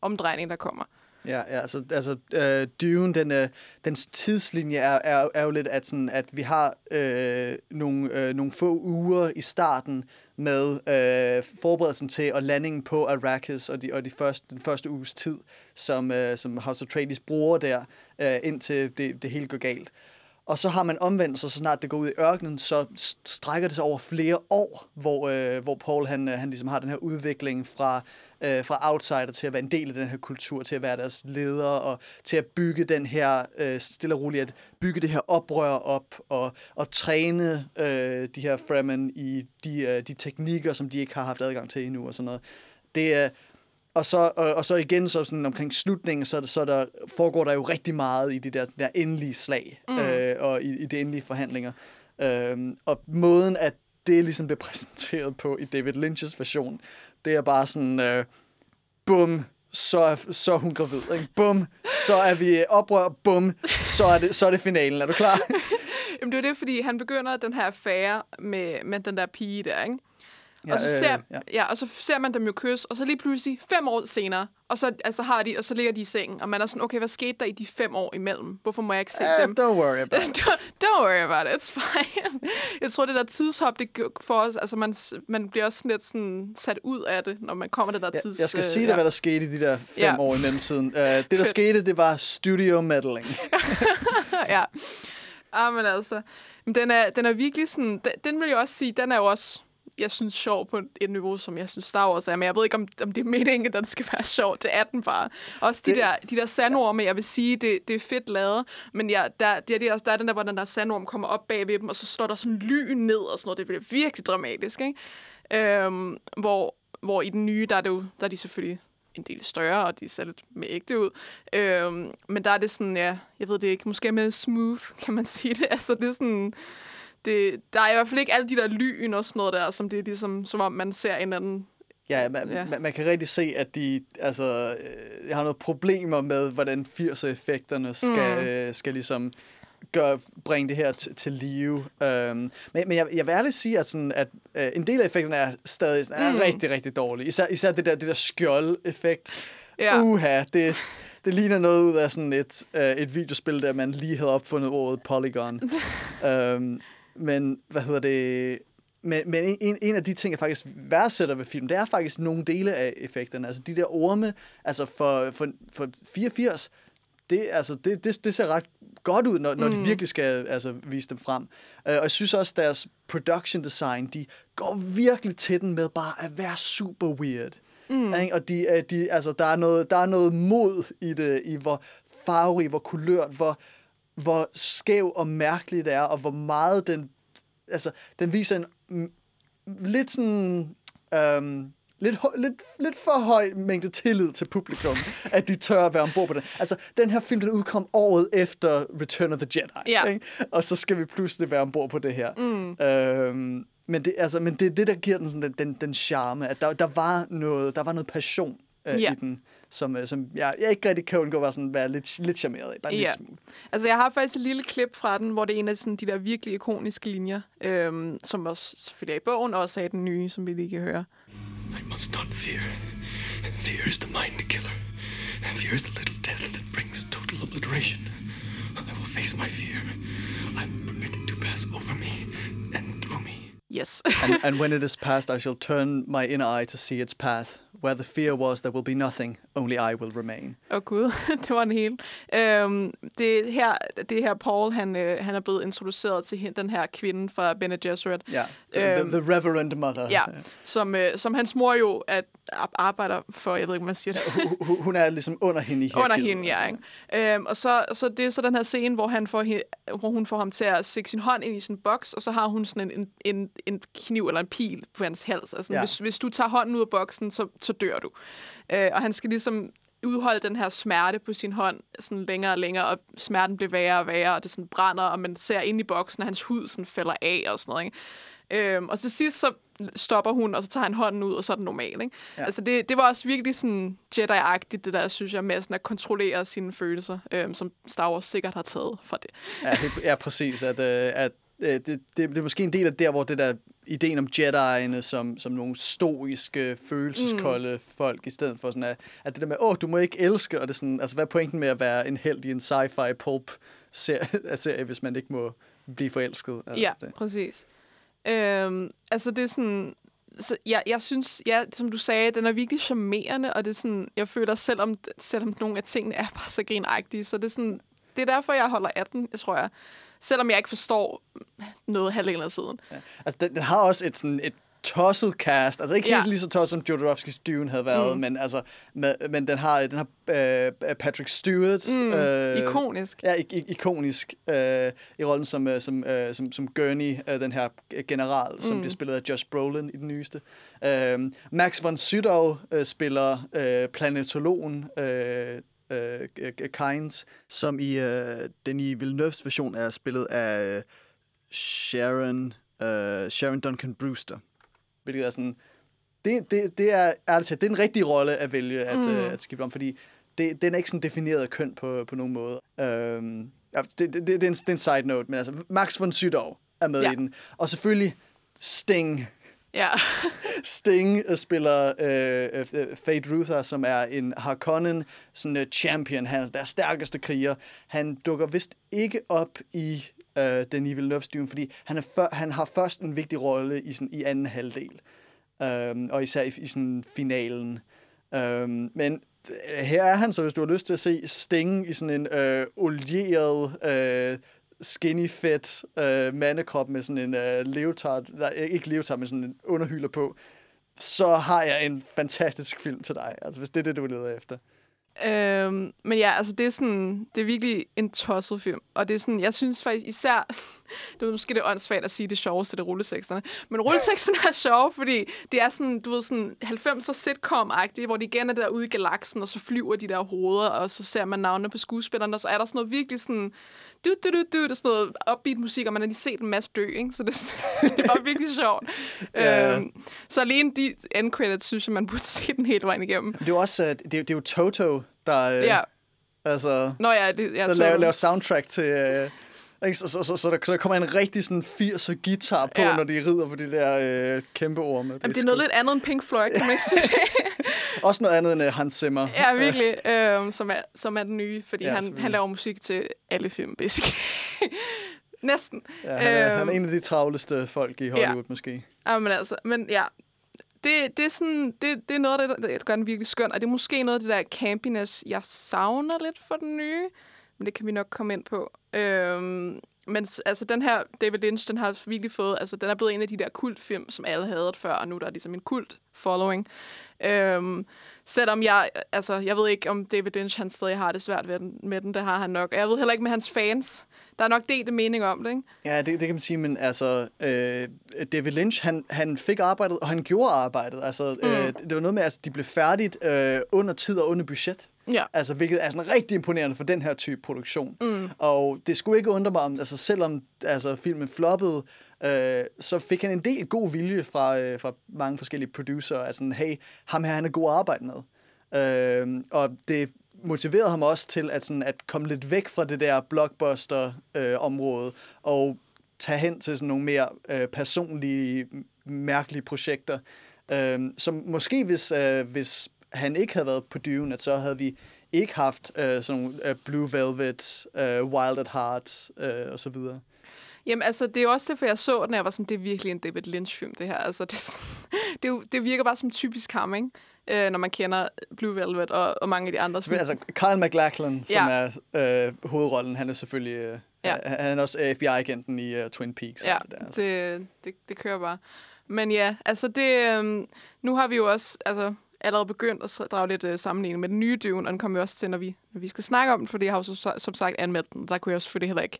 omdrejning, der kommer. Ja, ja altså, altså øh, Dune, den, øh, dens tidslinje er, er, er jo lidt, at, sådan, at vi har øh, nogle, øh, nogle få uger i starten med øh, forberedelsen til og landingen på Arrakis og, de, og de første, den første uges tid, som, øh, som House of Atreides bruger der, øh, indtil det, det hele går galt. Og så har man omvendt, så, så snart det går ud i ørkenen, så strækker det sig over flere år, hvor, øh, hvor Paul han, øh, han ligesom har den her udvikling fra, øh, fra outsider til at være en del af den her kultur, til at være deres leder, og til at bygge den her, øh, stille og roligt, at bygge det her oprør op, og, og træne øh, de her Fremen i de, øh, de teknikker, som de ikke har haft adgang til endnu, og sådan noget. Det er... Og så, og, og så igen så sådan omkring slutningen, så, så der, foregår der jo rigtig meget i de der, der endelige slag mm. øh, og i, i de endelige forhandlinger. Øhm, og måden, at det ligesom bliver præsenteret på i David Lynch's version, det er bare sådan, øh, bum, så er, så er hun gravid. Ikke? Bum, så er vi oprør, bum, så er, det, så er det finalen. Er du klar? Jamen, det er det, fordi han begynder den her affære med, med den der pige der, ikke? Ja, og, så ser, øh, ja. ja. Ja, og så ser man dem jo kysse, og så lige pludselig fem år senere, og så, altså, har de, og så ligger de i sengen, og man er sådan, okay, hvad skete der i de fem år imellem? Hvorfor må jeg ikke se Uh, dem? don't worry about it. Don't, don't worry about it, it's fine. Jeg tror, det der tidshop, det for os, altså man, man bliver også lidt sådan sat ud af det, når man kommer det der Ja, tids... jeg skal øh, sige dig, hvad der skete i de der fem Ja. år i mellemtiden. Uh, det, der skete, det var studio meddling. ja. Ah, men altså, den er, den er virkelig sådan, den, den vil jeg også sige, den er jo også, jeg synes, sjov på et niveau, som jeg synes Star Wars er, men jeg ved ikke, om, om det er meningen, at den skal være sjov. Er den bare. Også de, Det- der, de der sandorme, jeg vil sige, det, det er fedt lavet, men ja, der, det er, det er, også, der er den der, hvor den der sandorm kommer op bag ved dem, og så slår der sådan lyn ned og sådan noget. Det bliver virkelig dramatisk, ikke? Øhm, hvor, hvor i den nye, der er, det jo, der er de selvfølgelig en del større, og de ser lidt mere ægte ud. Øhm, men der er det sådan, ja, jeg ved det ikke, måske med smooth, kan man sige det. Altså, det er sådan, det, der er i hvert fald ikke alle de der lyn og sådan noget der, som det er ligesom, som om man ser en anden... Ja, man, Ja. Man, man kan rigtig se, at de altså, øh, har nogle problemer med, hvordan 80'er-effekterne skal, mm. øh, skal ligesom gøre, bringe det her til, live. Um, men men jeg, jeg vil ærligt sige, at, sådan, at øh, en del af effekterne er stadig sådan, er Mm. rigtig, rigtig dårlige. Især, især det der, det der skjold-effekt. Ja. Uha, det, det ligner noget ud af sådan et, øh, et videospil, der man lige havde opfundet ordet polygon. um, men hvad hedder det? men, men en, en af de ting, jeg faktisk værdsætter ved film, det er faktisk nogle dele af effekterne. Altså de der orme, altså for, for, for 84, det, altså, det, det, det ser ret godt ud, når, når mm. de virkelig skal altså, vise dem frem. Uh, og jeg synes også, deres production design, de går virkelig til den med bare at være super weird. Mm. Ikke? Og de, øh, de, altså, der, er noget, der er noget mod i det, i hvor farverig, hvor kulørt, hvor, hvor skæv og mærkeligt det er, og hvor meget den, altså, den viser en lidt sådan, øhm, lidt, lidt, lidt for høj mængde tillid til publikum, at de tør at være ombord på den. Altså, den her film, den udkom året efter Return of the Jedi, Ja. ikke? og så skal vi pludselig være ombord på det her. Mm. Øhm, men det, altså, men det er det, der giver den sådan den, den, den charme, at der, der, var noget, der var noget passion øh, Ja. i den, som, øh, som jeg, jeg ikke rigtig kan undgå at være, sådan, være lidt, lidt charmeret af. Bare en Ja. lille smule. Altså, jeg har faktisk et lille klip fra den, hvor det er en af sådan, de der virkelig ikoniske linjer, øhm, som også selvfølgelig er i bogen, og også er i den nye, som vi lige kan høre. I must not fear. Fear is the mind killer. Fear is a little death that brings total obliteration. I will face my fear. I permit it to pass over me and through me. Yes. and, and when it is past, I shall turn my inner eye to see its path. Where the fear was, there will be nothing. Only I will remain. Åh oh, gud, det var en hel. Øhm, det, her, det her Paul, han, øh, han er blevet introduceret til hende, den her kvinde fra Bene Gesserit. Ja, the, Øhm, the, the Reverend Mother. Ja, som, øh, som hans mor jo at arbejder for, jeg ved ikke, hvad man siger det. Hun- Hun er ligesom under hende i Under hierarkiet, hende, ja. Ikke? Øhm, og så, så det er så den her scene, hvor, han får, hvor hun får ham til at stikke sin hånd ind i sin boks, og så har hun sådan en, en, en, en kniv eller en pil på hans hals. Altså, ja. hvis, hvis du tager hånden ud af boksen, så, så dør du. Øh, og han skal ligesom udholde den her smerte på sin hånd sådan længere og længere, og smerten bliver værre og værre, og det sådan brænder, og man ser ind i boksen, at hans hud sådan falder af og sådan noget. Ikke? Øhm, og til sidst så stopper hun, og så tager han hånden ud, og så er den normal. Ikke? Ja. Altså det, det var også virkelig sådan Jedi-agtigt, det der, synes jeg, med sådan at kontrollere sine følelser, øhm, som Star Wars sikkert har taget fra det. Ja, helt, ja præcis. At, øh, at det, det, det er måske en del af der, hvor det der ideen om Jedi'erne som, som nogle stoiske, følelseskolde mm. folk, i stedet for sådan, at, at det der med, åh, du må ikke elske, og det er sådan, altså hvad er pointen med at være en held i en sci-fi pulp serie, serie, hvis man ikke må blive forelsket? Altså, Ja, det. præcis. Øhm, altså det er sådan... Så jeg, jeg synes, ja, som du sagde, den er virkelig charmerende, og det er sådan, jeg føler, selvom, selvom nogle af tingene er bare så grinagtige, så det er sådan, det er derfor, jeg holder af den, jeg tror jeg. Selvom jeg ikke forstår noget halvdelen af tiden. Ja. Altså, den, den har også et, sådan, et tosset cast. Altså ikke Ja. helt lige så tosset, som Jodorowskys Dune havde været, mm. men, altså, med, men den har, den har øh, Patrick Stewart. Mm, øh, ikonisk. Ja, ik- ikonisk øh, i rollen som, øh, som, øh, som, som Gurney, øh, den her general, mm. som bliver spillet af Josh Brolin i den nyeste. Øh, Max von Sydow øh, spiller øh, planetologen øh, øh, Kynes, som i øh, den i Villeneuve's version er spillet af øh, Sharon, øh, Sharon Duncan Brewster. Hvilket er sådan... Det, det, det er ærligt talt, det er en rigtig rolle at vælge at, mm. øh, at skifte om, fordi det, den er ikke sådan defineret af køn på, på nogen måde. Øhm, ja, det, det, det, det, er en, det er en side note, men altså Max von Sydow er med Ja. i den. Og selvfølgelig Sting. Ja. Sting øh, spiller øh, øh, øh, Fate Ruther, som er en Harkonnen sådan, uh, champion. Han er deres stærkeste kriger. Han dukker vist ikke op i øh, den Evil Nerve Dune, fordi han, er før, han har først en vigtig rolle i, sådan, i anden halvdel. øh, og især i, i sådan, finalen. Øhm, øh, men her er han, så hvis du har lyst til at se Sting i sådan en øh, olieret, øh, skinny fed øh, mandekrop med sådan en øh, leotard, nej, ikke leotard, men sådan en underhyler på, så har jeg en fantastisk film til dig. Altså hvis det er det, du leder efter. Øhm, men ja, altså det er sådan, det er virkelig en tosset film. Og det er sådan, jeg synes faktisk især, det er måske det åndssvagt at sige det sjoveste, det er rulleteksterne. Men rulleteksterne er sjove, fordi det er sådan, du ved, sådan 90'er sitcom-agtigt, hvor de igen er der ude i galaksen, og så flyver de der hoveder, og så ser man navnene på skuespillerne, og så er der sådan noget virkelig sådan, du, du, du, du, det er sådan noget upbeat musik, og man har lige set en masse dø, ikke? Så det, er det var virkelig sjovt. Ja. Øhm, så alene de end credits, synes jeg, man burde se den hele vejen igennem. Det er jo også, øh, det er, det er jo Toto, der, øh, Ja. altså, Nå ja, det, jeg der laver, laver soundtrack til... Øh, ikke? så, så, så, så der, der kommer en rigtig sådan 80'er guitar på, ja. Ja. når de rider på de der øh, kæmpe orme. Jamen, det er noget lidt andet end Pink Floyd, kan man ikke sige? Også noget andet end uh, Hans Zimmer. Ja, virkelig. Øhm, som, er, som er den nye, fordi Ja, ja, han, han laver musik til alle film, basically. Næsten. Ja, han, er, han er Øhm, en af de travleste folk i Hollywood, måske. Ja, men altså, men ja. Det, det, er sådan, det, det er noget det, der gør den virkelig skøn, og det er måske noget af det der campiness, jeg savner lidt for den nye, men det kan vi nok komme ind på. Øhm, men altså, den her David Lynch, den har virkelig fået, altså, den er blevet en af de der kultfilm, som alle havde før, og nu er der ligesom en kult following. Øhm, selvom jeg, altså, jeg ved ikke, om David Lynch, han stadig har det svært ved den, med den, det har han nok. Og jeg ved heller ikke med hans fans. Der er nok delte mening om det, ikke? Ja, det, det kan man sige, men altså, øh, David Lynch, han, han fik arbejdet, og han gjorde arbejdet. Altså, mm. øh, det var noget med, at altså, de blev færdigt øh, under tid og under budget. Ja. Altså, hvilket er sådan rigtig imponerende for den her type produktion. Mm. Og det skulle ikke undre mig om, altså selvom altså, filmen floppede, øh, så fik han en del god vilje fra, øh, fra mange forskellige producer. Altså, hey, ham her, han er god at arbejde med. Øh, og det motiverede ham også til at, sådan, at komme lidt væk fra det der blockbuster-område og tage hen til sådan nogle mere øh, personlige, mærkelige projekter. Øh, som måske, hvis, øh, hvis han ikke havde været på Dune, at så havde vi ikke haft øh, sådan nogle øh, Blue Velvet, øh, Wild at Heart øh, og så videre. Jamen, altså, det er jo også det, for jeg så den, jeg var sådan, det er virkelig en David Lynch-film, det her. Altså, det, sådan- det, det virker bare som typisk ham, ikke? Øh, når man kender Blue Velvet og, og mange af de andre. Selvfølgelig, altså Carl McLachlan, som Ja. er øh, hovedrollen, han er selvfølgelig øh, Ja. han er også FBI-agenten i uh, Twin Peaks. og Ja, det der, altså. det, det, det kører bare. Men ja, altså det... Øhm, nu har vi jo også altså, allerede begyndt at drage lidt øh, sammenligning med den nye Dune, og den kommer vi også til, når vi, når vi skal snakke om den, fordi jeg har jo som, som sagt anmeldt den. Der kunne jeg selvfølgelig heller ikke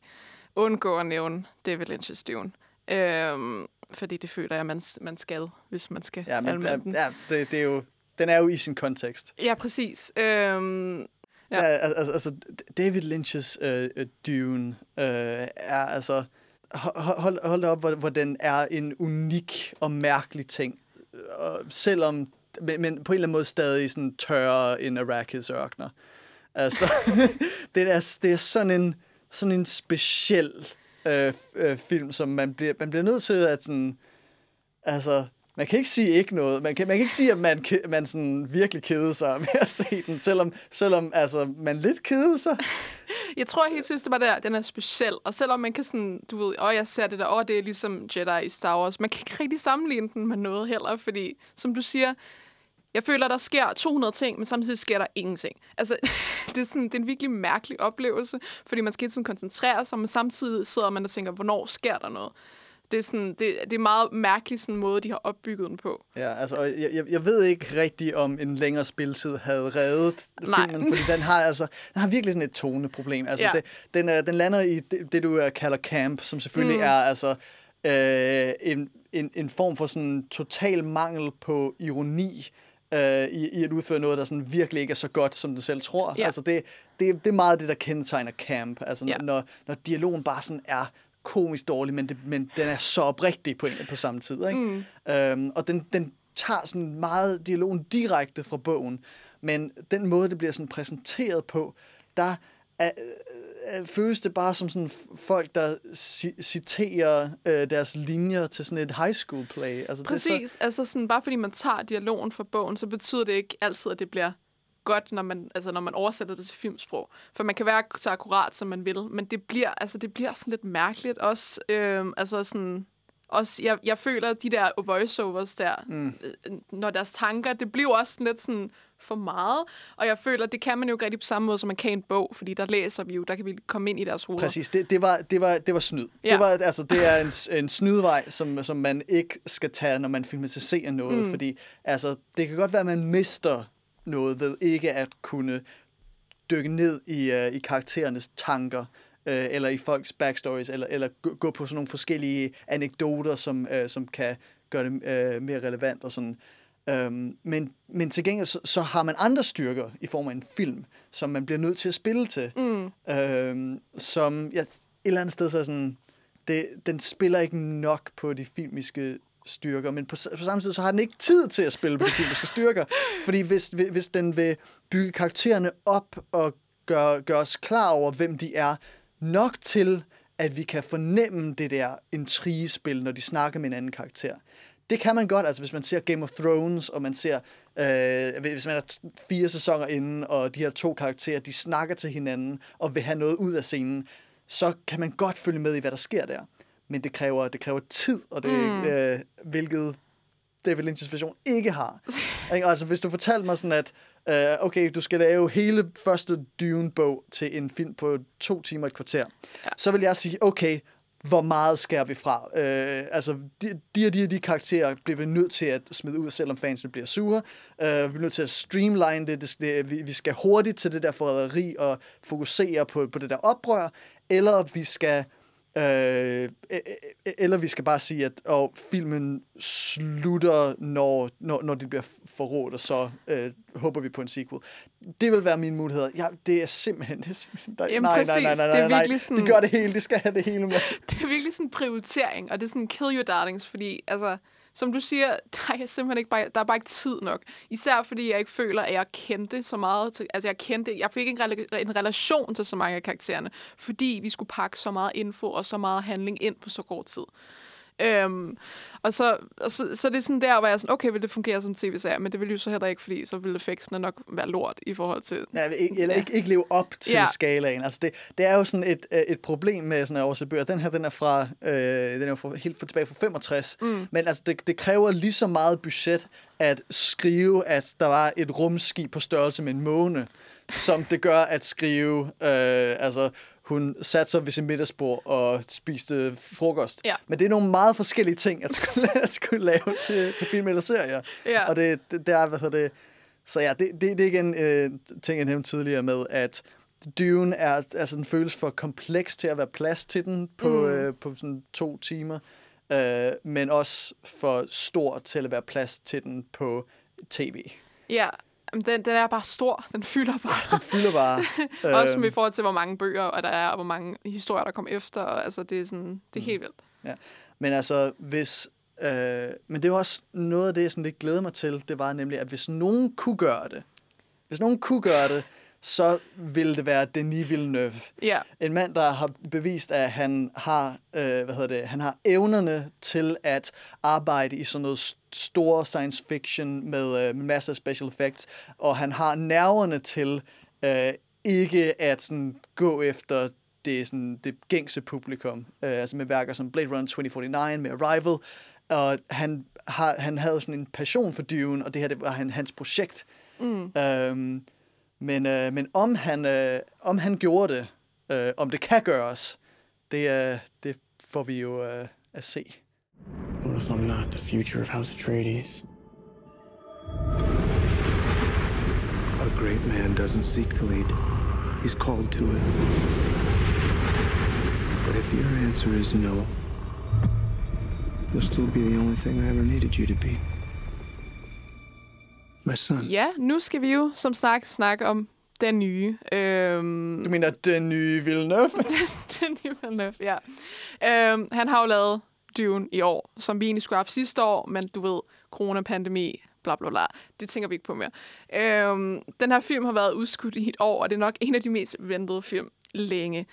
undgå at nævne David Lynch's Dune. Øhm, fordi det føler jeg, man, man skal, hvis man skal Ja, men, anmelde den. ja, det, det er jo, den er jo i sin kontekst. Ja, præcis. Øhm, Ja. Ja. Altså, altså, David Lynch's øh, øh, Dune øh, er altså... Hold, hold, op, hvor, hvor den er en unik og mærkelig ting. Og selvom... Men, men på en eller anden måde stadig sådan tørre end Arrakis ørkner. Altså, det, er, det er sådan en, sådan en speciel øh, øh, film, som man bliver, man bliver nødt til at sådan... Altså, man kan ikke sige ikke noget. Man kan, man kan ikke sige, at man, man sådan virkelig kede sig med at se den, selvom, selvom altså, man lidt kede sig. Jeg tror jeg helt synes, det var der, den er speciel. Og selvom man kan sådan, du ved, åh, jeg ser det der, åh, det er ligesom Jedi i Star Wars. Man kan ikke rigtig sammenligne den med noget heller, fordi, som du siger, jeg føler, der sker 200 ting, men samtidig sker der ingenting. Altså, det er, sådan, det er en virkelig mærkelig oplevelse, fordi man skal hele tiden koncentrere sig, men samtidig sidder man og tænker, hvornår sker der noget? Det er, sådan, det, det er meget mærkelig sådan måde, de har opbygget den på. Ja, altså, og jeg, jeg- ved ikke rigtigt, om en længere spiltid havde reddet Nej. filmen, fordi den har, altså, den har virkelig sådan et toneproblem. Altså, Ja. det, den, er, den lander i det, det, du kalder camp, som selvfølgelig mm. er altså, øh, en, en, en form for sådan total mangel på ironi, øh, i, i at udføre noget, der sådan virkelig ikke er så godt, som den selv tror. Ja. Altså, det, det, det er meget det, der kendetegner camp. Altså, Ja. når, når dialogen bare sådan er komisk dårlig, men, det, men den er så oprigtig på, en, på samme tid. Ikke? Mm. Øhm, og den, den tager sådan meget dialogen direkte fra bogen, men den måde, det bliver sådan præsenteret på, der er, øh, føles det bare som sådan folk, der ci- citerer øh, deres linjer til sådan et high school play. Altså, Det er Præcis. Altså sådan, bare fordi man tager dialogen fra bogen, så betyder det ikke altid, at det bliver godt, når man, altså når man oversætter det til filmsprog. For man kan være så akkurat, som man vil, men det bliver, altså, det bliver sådan lidt mærkeligt. Også, øhm, altså sådan, også, jeg, jeg føler, at de der voiceovers der, mm. når deres tanker, det bliver også sådan lidt sådan for meget. Og jeg føler, det kan man jo ikke rigtig på samme måde, som man kan en bog, fordi der læser vi jo, der kan vi komme ind i deres hoveder. Præcis, det, det, var, det, var, det var snyd. Ja. Det, var, altså, det er en, en snydvej, som, som man ikke skal tage, når man filmatiserer noget, mm. fordi altså, det kan godt være, at man mister noget ved ikke at kunne dykke ned i, uh, i karakterernes tanker, øh, eller i folks backstories, eller, eller gå, gå på sådan nogle forskellige anekdoter, som, øh, som kan gøre det øh, mere relevant og sådan. Øhm, men, men til gengæld, så, så har man andre styrker i form af en film, som man bliver nødt til at spille til. Mm. Øhm, som ja, et eller andet sted så sådan, det, den spiller ikke nok på de filmiske styrker, men på, på samme tid, så har den ikke tid til at spille på de filmiske styrker. Fordi hvis, hvis- den vil bygge karaktererne op og gøre, gøre os klar over, hvem de er, nok til, at vi kan fornemme det der intrigespil, når de snakker med en anden karakter. Det kan man godt, altså hvis man ser Game of Thrones, og man ser, øh, hvis man er fire sæsoner inden, og de her to karakterer, de snakker til hinanden, og vil have noget ud af scenen, så kan man godt følge med i, hvad der sker der. Men det kræver, det kræver tid, og det, mm. øh, hvilket David Lynch's version ikke har. Ikke? altså, hvis du fortalte mig sådan, at øh, okay, du skal lave hele første Dune-bog til en film på to timer et kvarter, ja. så vil jeg sige, okay, hvor meget skærer vi fra? Øh, altså, de, de og de, de karakterer bliver vi nødt til at smide ud, selvom fansene bliver sure. Øh, vi bliver nødt til at streamline det. det, det vi, vi skal hurtigt til det der forræderi og fokusere på, på det der oprør, eller vi skal Øh, eller vi skal bare sige, at og filmen slutter, når, når, når det bliver forrådt, og så øh, håber vi på en sequel. Det vil være mine muligheder. Ja, det er simpelthen... Det er simpelthen der, Jamen, nej, præcis. nej, nej, nej, Det er nej, virkelig sådan- De gør det hele. De skal have det hele med. det er virkelig sådan en prioritering, og det er sådan kill your darlings, fordi altså, som du siger, der er simpelthen ikke bare, der er bare ikke tid nok. Især fordi jeg ikke føler, at jeg kendte så meget til, altså jeg kendte, jeg fik ikke en, rela- en relation til så mange af karaktererne, fordi vi skulle pakke så meget info og så meget handling ind på så kort tid. Øhm, og så, og så, så det er sådan der, hvor jeg er sådan, okay, vil det fungere som tv-serie, men det vil jo så heller ikke, fordi så vil effektsene nok være lort i forhold til... Ja, ikke, eller ikke, ikke leve op til ja. Ja. skalaen. Altså det, det er jo sådan et, øh, et problem med sådan oversætte bøger. Den her, den er fra, øh, den er jo fra, helt fra tilbage fra 65. Mm. Men altså, det, det kræver lige så meget budget at skrive, at der var et rumskib på størrelse med en måne, som det gør at skrive, øh, altså hun satte sig ved sin middagsbord og spiste frokost. Ja. Men det er nogle meget forskellige ting at skulle, at skulle lave til, til film eller serier. Ja. Og det, det, det er, hvad hedder det, så ja, det, det, det er igen øh, ting, jeg nævnte tidligere med, at Dune er, altså, den føles for kompleks til at være plads til den på, mm. øh, på sådan to timer, øh, men også for stor til at være plads til den på tv. Ja, den, den er bare stor. Den fylder bare. Fylder bare. Også øhm, med i forhold til, hvor mange bøger og der er, og hvor mange historier, der kom efter. Og, altså, det er, sådan, det er helt vildt. Ja. Men altså, hvis... Øh, men det jo også noget af det, jeg sådan lidt glæder mig til, det var nemlig, at hvis nogen kunne gøre det, hvis nogen kunne gøre det, så ville det være Denis Villeneuve. Ja, En mand, der har bevist, at han har, øh, hvad hedder det, han har evnerne til at arbejde i sådan noget st- store science fiction med, øh, masser af special effects, og han har nerverne til øh, ikke at sådan, gå efter det, sådan, det gængse publikum, øh, altså med værker som Blade Runner 2049, med Arrival, og han, har, han havde sådan en passion for Dune, og det her det var han, hans projekt. Mm. Øhm, men, øh, men om, han, øh, om han gjorde det, øh, om det kan gøres, det, øh, det får vi jo øh, at se. What if I'm not the future of House Atreides? A great man doesn't seek to lead, he's called to it. But if your answer is no, you'll still be the only thing I ever needed you to be. My son. ja nu skal vi jo som snak snakke om den nye. Øhm, Du mener den nye Villeneuve? den nye Villeneuve, ja. Øhm, han har jo lavet Dune i år, som vi egentlig skulle have haft sidste år, men du ved, coronapandemi, bla bla bla. Det tænker vi ikke på mere. Øhm, den her film har været udskudt i et år, og det er nok en af de mest ventede film længe.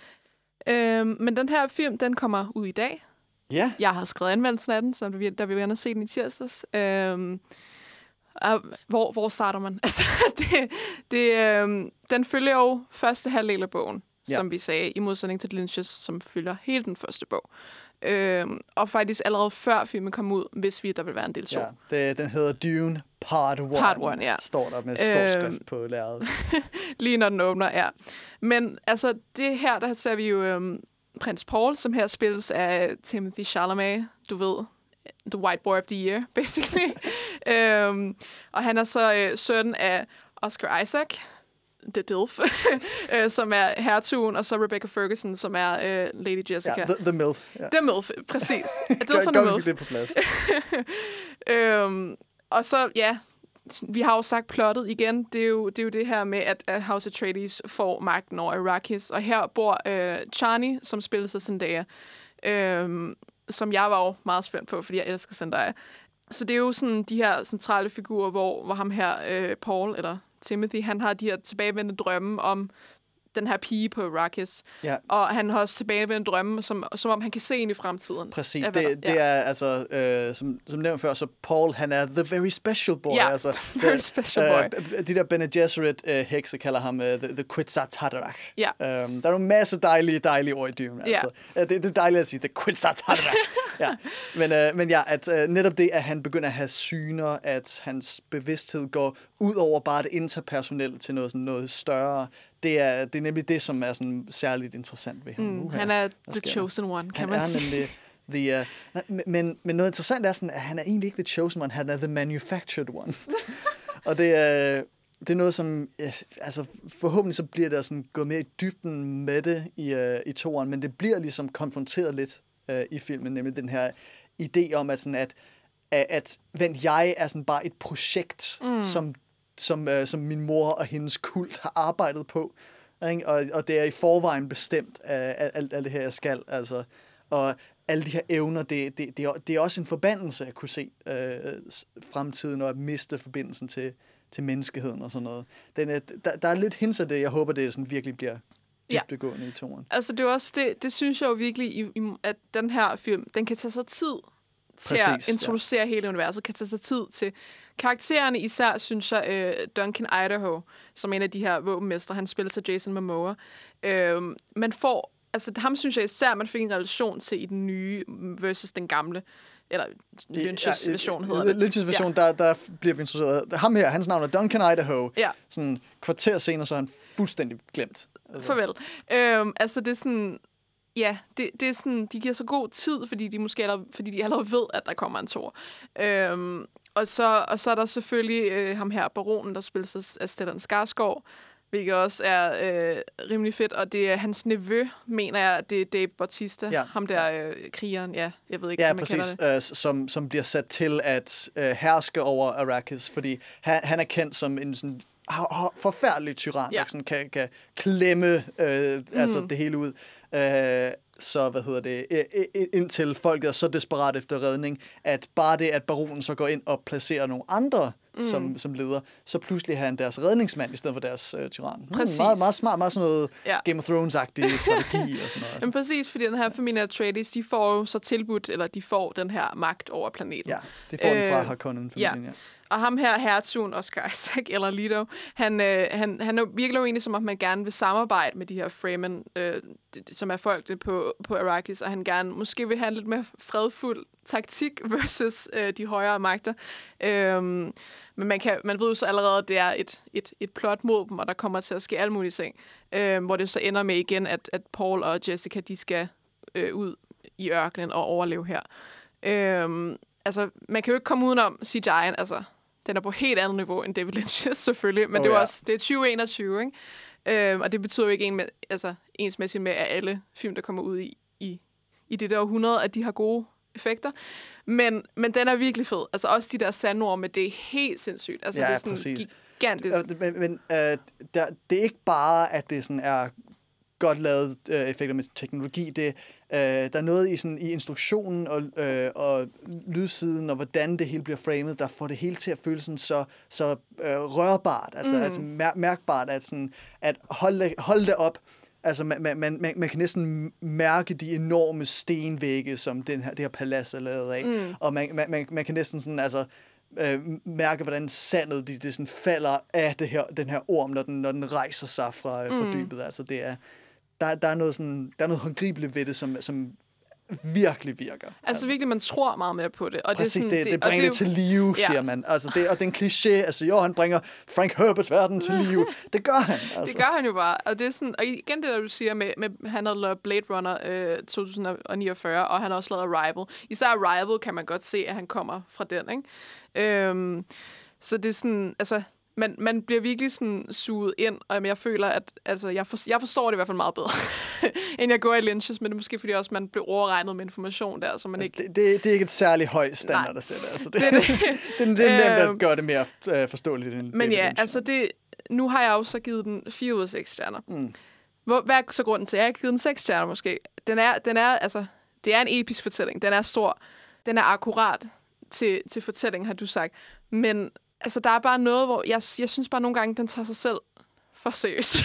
Øhm, men den her film, den kommer ud i dag. ja. Jeg har skrevet anmeldelsen af den, så vi, vil vi gerne se den i tirsdags. Øhm, og hvor, hvor starter man? Altså, det, det, øhm, den følger jo første halvdel af bogen, Ja. som vi sagde, i modsætning til Lynch's, som følger hele den første bog. Øhm, og faktisk allerede før filmen kom ud, hvis vi, der vil være en del 2. ja det, den hedder Dune Part 1. Part One, ja. Står der med stor Øhm, skrift på lærredet. Lige når den åbner, ja. Men altså, det her, der ser vi jo øhm, prins Paul, som her spilles af Timothy Chalamet, du ved, the white boy of the year, basically. øhm, og han er så øh, søn af Oscar Isaac, The Dilf, øh, som er hertugen, og så Rebecca Ferguson, som er øh, Lady Jessica. Ja, the, the MILF. Ja. The MILF, præcis. Vi MILF. fik det på plads. Øhm, og så, ja, vi har jo sagt plottet igen. Det er jo det, er jo det her med, at House Atreides får magten over Arrakis. Og her bor øh, Chani, som spiller af Zendaya, øhm, som jeg var jo meget spændt på, fordi jeg elsker Zendaya. Så det er jo sådan de her centrale figurer, hvor, hvor ham her, øh, Paul, eller Timothy, han har de her tilbagevendende drømme om den her pige på Arrakis. Ja. Og han har også tilbage ved en drømme, som, som om han kan se ind i fremtiden. Præcis, det, det er altså, øh, som, som nævnt før, så Paul, han er the very special boy. Ja, altså, the very special boy. Øh, de der Bene Gesserit øh, hekse kalder ham øh, the, the Quetzalcoatl. Ja. Øhm, der er nogle masse dejlige, dejlige ord i Dune. Ja. Altså. Ja. Det, det er dejligt at sige, the Quetzalcoatl. ja. men, øh, men ja, at øh, netop det, at han begynder at have syner, at hans bevidsthed går ud over bare det interpersonelle til noget, sådan noget større, det er, det er nemlig det, som er sådan særligt interessant ved ham. Mm, Uha, han er the chosen one, kan han man sige. nemlig the, uh, nej, men- men, noget interessant er sådan, at han er egentlig ikke the chosen one, han er the manufactured one. og det er, det er noget, som ja, altså, forhåbentlig så bliver der sådan gået mere i dybden med det i, uh, i toeren, men det bliver ligesom konfronteret lidt uh, i filmen, nemlig den her idé om, at, sådan, at, at, at vent, jeg er sådan bare et projekt, mm. som, som, uh, som min mor og hendes kult har arbejdet på. Ikke? Og, og det er i forvejen bestemt af af alt, alt det her, jeg skal. Altså. Og alle de her evner, det, det, det, er, det er også en forbandelse at kunne se øh, fremtiden og at miste forbindelsen til, til menneskeheden og sådan noget. Den er, der, der er lidt hints af det, jeg håber, det sådan virkelig bliver Ja. dybdegående i toren. Altså, det er også det, det synes jeg jo virkelig, i, i, at den her film, den kan tage sig tid til Præcis, at introducere ja. hele universet, kan tage sig tid til karaktererne, især synes jeg, øh, Duncan Idaho, som er en af de her våbenmestre, han spiller til Jason Momoa. Øh, man får, altså ham synes jeg især, man fik en relation til i den nye versus den gamle, eller Lynch's version hedder det. Lynch's version, ja. der, der bliver vi introduceret. Ham her, hans navn er Duncan Idaho. Ja. Sådan kvarter senere, så er han fuldstændig glemt. Altså, Farvel. Øhm, altså, det er sådan... Ja, det, det er sådan, de giver så god tid, fordi de måske allerede, fordi de allerede ved, at der kommer en tor. Øhm, og, så, og så er der selvfølgelig øh, ham her, baronen, der spilles af Stellan Skarsgård, hvilket også er øh, rimelig fedt. Og det er hans nevø, mener jeg, det er Dave Bautista. Ja. Ham der øh, krigeren, ja. Jeg ved ikke, Ja, om man præcis. det. Øh, som, som bliver sat til at øh, herske over Arrakis, fordi han, han er kendt som en sådan forfærdelig tyran, Ja. der sådan kan, kan klemme øh, mm. altså det hele ud. Øh, så hvad hedder det, indtil folket er så desperat efter redning, at bare det, at baronen så går ind og placerer nogle andre mm. som, som leder, så pludselig er han deres redningsmand i stedet for deres øh, tyran. Hmm, Præcis. meget, meget smart, meget sådan noget Ja. Game of Thrones-agtig strategi og sådan noget. Altså. Men præcis, fordi den her familie Atreides, de får jo så tilbudt, eller de får den her magt over planeten. Ja, det får den fra Øh, Harkonnen-familien, ja. ja. Og ham her, hertugen Oscar Isaac, eller Lido, han, øh, han, han er virkelig jo egentlig som om, man gerne vil samarbejde med de her Fremen, øh, som er folk på, på Arrakis, og han gerne måske vil have lidt mere fredfuld taktik versus øh, de højere magter. Øhm, men man, kan, man ved jo så allerede, at det er et, et, et plot mod dem, og der kommer til at ske alle mulige ting. Øh, hvor det så ender med igen, at, at Paul og Jessica, de skal øh, ud i ørkenen og overleve her. Øhm, altså, man kan jo ikke komme udenom CGI'en, altså, den er på helt andet niveau end David Lynch, selvfølgelig, men Oh, det er jo ja. også, det er 2021, ikke? Øhm, og det betyder jo ikke en med, altså, ensmæssigt med, at alle film, der kommer ud i, i, i det der århundrede, at de har gode effekter. Men, men den er virkelig fed. Altså også de der sandord med det er helt sindssygt. Altså Ja, det er sådan præcis. gigantisk. Øh, Men, men øh, der, det er ikke bare, at det sådan er godt lavet øh, effekter med teknologi. Det, øh, der er noget i, sådan, i instruktionen og, øh, og lydsiden, og hvordan det hele bliver framet, der får det hele til at føles sådan så, så øh, rørbart, altså, mm. altså mær- mærkbart, at, sådan, at holde, holde det op. Altså, man, man, man, man kan næsten mærke de enorme stenvægge, som den her, det her palads er lavet af. Mm. Og man, man, man, man kan næsten sådan, altså, øh, mærke, hvordan sandet det, det sådan falder af det her, den her orm, når den, når den rejser sig fra, mm. fra dybet. Altså, det er, der, der, er noget sådan, der er noget håndgribeligt ved det, som, som virkelig virker. Altså virkelig, man tror meget mere på det. Og Præcis, det, er sådan, det, det, det bringer det, det til live, Ja. siger man. Altså, det, og den kliché, altså jo, han bringer Frank Herberts verden til live. Det gør han. Altså. Det gør han jo bare. Og, det er sådan, og igen det, der du siger med, med han har lavet Blade Runner øh, 2049, og han har også lavet Arrival. Især Arrival kan man godt se, at han kommer fra den, ikke? Øhm, så det er sådan, altså, man, man bliver virkelig sådan suget ind, og jeg føler, at altså, jeg, for, jeg forstår det i hvert fald meget bedre, end jeg går i Lynch's, men det er måske fordi også, man bliver overregnet med information der, så man Altså, ikke... det, det, det er ikke et særligt højt standard Nej. at sætte. Altså, det, Det det, er det. det, det, er nemt at Øhm, gøre det mere øh, forståeligt end Men ja, Lynch. altså det, nu har jeg jo så givet den 4 ud af 6 stjerner. Mm. Hvor, hvad er så grunden til, at jeg har givet den 6 stjerner måske? Den er, den er, altså, det er en episk fortælling. Den er stor. Den er akkurat til, til fortællingen, har du sagt. Men altså, der er bare noget, hvor jeg, jeg synes bare nogle gange, den tager sig selv for seriøst.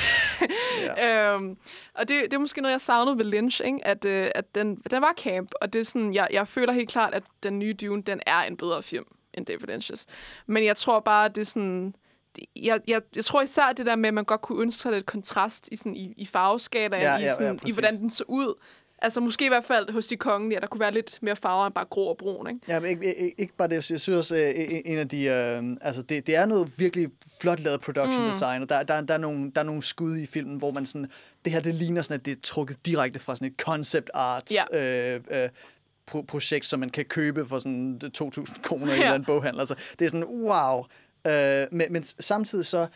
Ja. øhm, og det, det er måske noget, jeg savnede ved Lynch, ikke? At, øh, at den, den var camp, og det er sådan, jeg, jeg føler helt klart, at den nye Dune, den er en bedre film end David Lynch's. Men jeg tror bare, at det er sådan... Jeg, jeg, jeg tror især det der med, at man godt kunne ønske sig lidt kontrast i, sådan, i, i farveskalaen, Ja, i, ja, ja, sådan, i hvordan den så ud. Altså måske i hvert fald hos de kongelige, at der kunne være lidt mere farver end bare grå og brun, ikke? Ja, men ikke, ikke, ikke bare det. Jeg synes også, øh, en en af de... Øh, altså, det, det er noget virkelig flot lavet production mm. design, og der, der, der, er nogle, der er nogle skud i filmen, hvor man sådan... Det her, det ligner sådan, at det er trukket direkte fra sådan et concept art Ja. øh, øh, pro- projekt, som man kan købe for sådan 2.000 kroner i en Ja. eller anden boghandel. Altså, det er sådan, wow! Øh, men, men samtidig så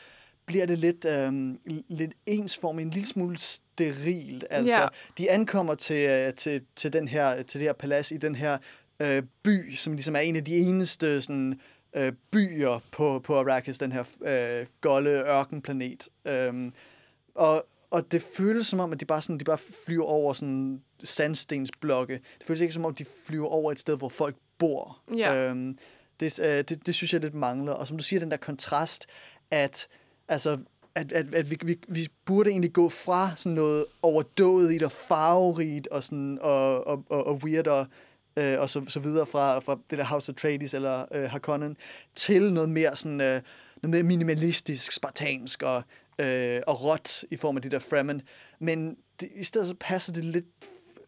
bliver det lidt, øh, lidt ensformigt, en lille smule sterilt. Altså, Ja. de ankommer til, øh, til, til, den her, til det her palads i den her øh, by, som ligesom er en af de eneste sådan, øh, byer på, på Arrakis, den her øh, golde ørkenplanet. Øhm, og, og det føles som om, at de bare, sådan, de bare flyver over sådan sandstensblokke. Det føles ikke som om, de flyver over et sted, hvor folk bor. Ja. Øhm, det, øh, det, det synes jeg lidt mangler. Og som du siger, den der kontrast, at, altså, at, at, at vi, vi, vi burde egentlig gå fra sådan noget overdået og farverigt og, sådan, og, og, og, og weird og, øh, og så, så videre fra, fra det der House of Atreides eller øh, Harkonnen, til noget mere sådan, øh, noget mere minimalistisk, spartansk og, øh, og råt i form af det der Fremen. Men det, i stedet så passer det lidt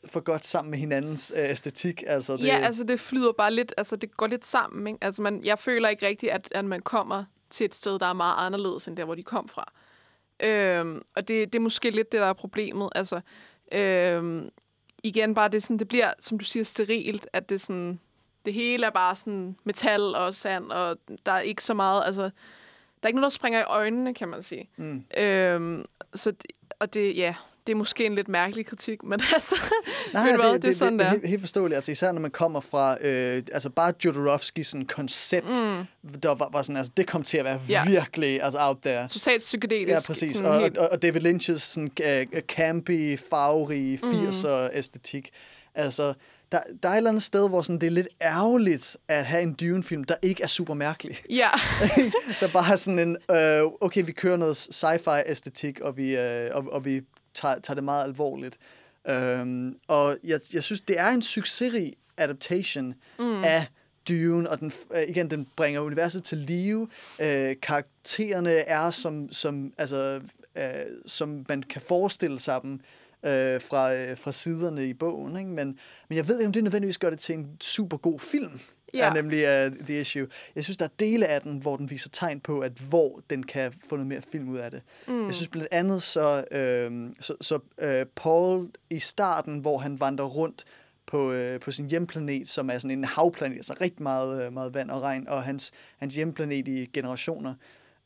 for godt sammen med hinandens øh, æstetik. Altså, det, Ja, altså det flyder bare lidt, altså det går lidt sammen, ikke? Altså man, jeg føler ikke rigtigt, at, at man kommer til et sted, der er meget anderledes, end der, hvor de kom fra. Øhm, og det, det er måske lidt det, der er problemet. Altså, øhm, igen bare, det, sådan, det bliver, som du siger, sterilt, at det sådan, det hele er bare sådan metal og sand, og der er ikke så meget, altså, der er ikke noget, der springer i øjnene, kan man sige. Mm. Øhm, så og det, ja, det er måske en lidt mærkelig kritik, men altså, Nej, hvad, det, det er sådan, det, der. er helt, helt forståeligt. Altså, især når man kommer fra, øh, altså bare Jodorowskis sådan koncept, mm. der var, var sådan, altså, det kom til at være Ja. virkelig altså, out there. totalt psykedelisk. Ja, præcis. Og, helt- og, og David Lynch's sådan, uh, campy, farverige 80'er æstetik. Altså, der, der er et eller andet sted, hvor sådan, det er lidt ærgerligt at have en Dune-film, der ikke er super mærkelig. Ja, der bare er sådan en, øh, okay, vi kører noget sci-fi æstetik, og vi, øh, og, og vi tager, tager det meget alvorligt. Øhm, og jeg, jeg synes, det er en succesrig adaptation mm. af Dune, og den, øh, igen, den bringer universet til live. Øh, karaktererne er som, som, altså, øh, som man kan forestille sig dem øh, fra, øh, fra siderne i bogen. Ikke? Men, men jeg ved ikke, om det nødvendigvis gør det til en super god film. Ja. Er nemlig uh, The Issue. Jeg synes, der er dele af den, hvor den viser tegn på, at hvor den kan få noget mere film ud af det. Mm. Jeg synes blandt andet, så, øh, så, så øh, Paul i starten, hvor han vandrer rundt på, øh, på sin hjemplanet, som er sådan en havplanet, altså rigtig meget, øh, meget vand og regn, og hans, hans hjemplanet i generationer.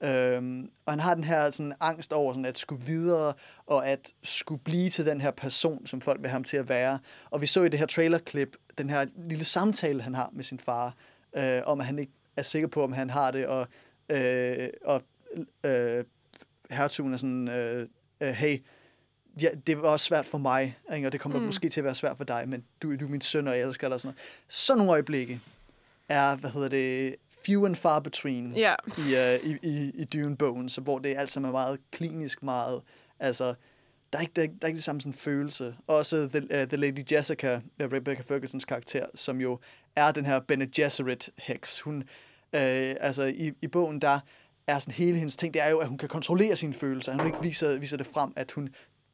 Øhm, og han har den her sådan, angst over sådan, at skulle videre, og at skulle blive til den her person, som folk vil have ham til at være. Og vi så i det her trailerklip, den her lille samtale, han har med sin far, øh, om at han ikke er sikker på, om han har det, og, øh, og øh, hertugen er sådan, øh, øh, hey, ja, det var også svært for mig, ikke? og det kommer mm. måske til at være svært for dig, men du, du er min søn, og jeg elsker dig, og sådan noget. Sådan nogle øjeblikke er, hvad hedder det, few and far between Ja. i, uh, i, i, i Dune-bogen, så hvor det alt sammen er meget klinisk, meget, altså, der er ikke, der er, ikke- der er ikke det samme sådan følelse. Også The, uh, The Lady Jessica, uh, Rebecca Fergusons karakter, som jo er den her Bene Gesserit-heks. Hun, uh, altså i, i bogen, der er sådan hele hendes ting, det er jo, at hun kan kontrollere sine følelser. Hun ikke viser, viser det frem, at hun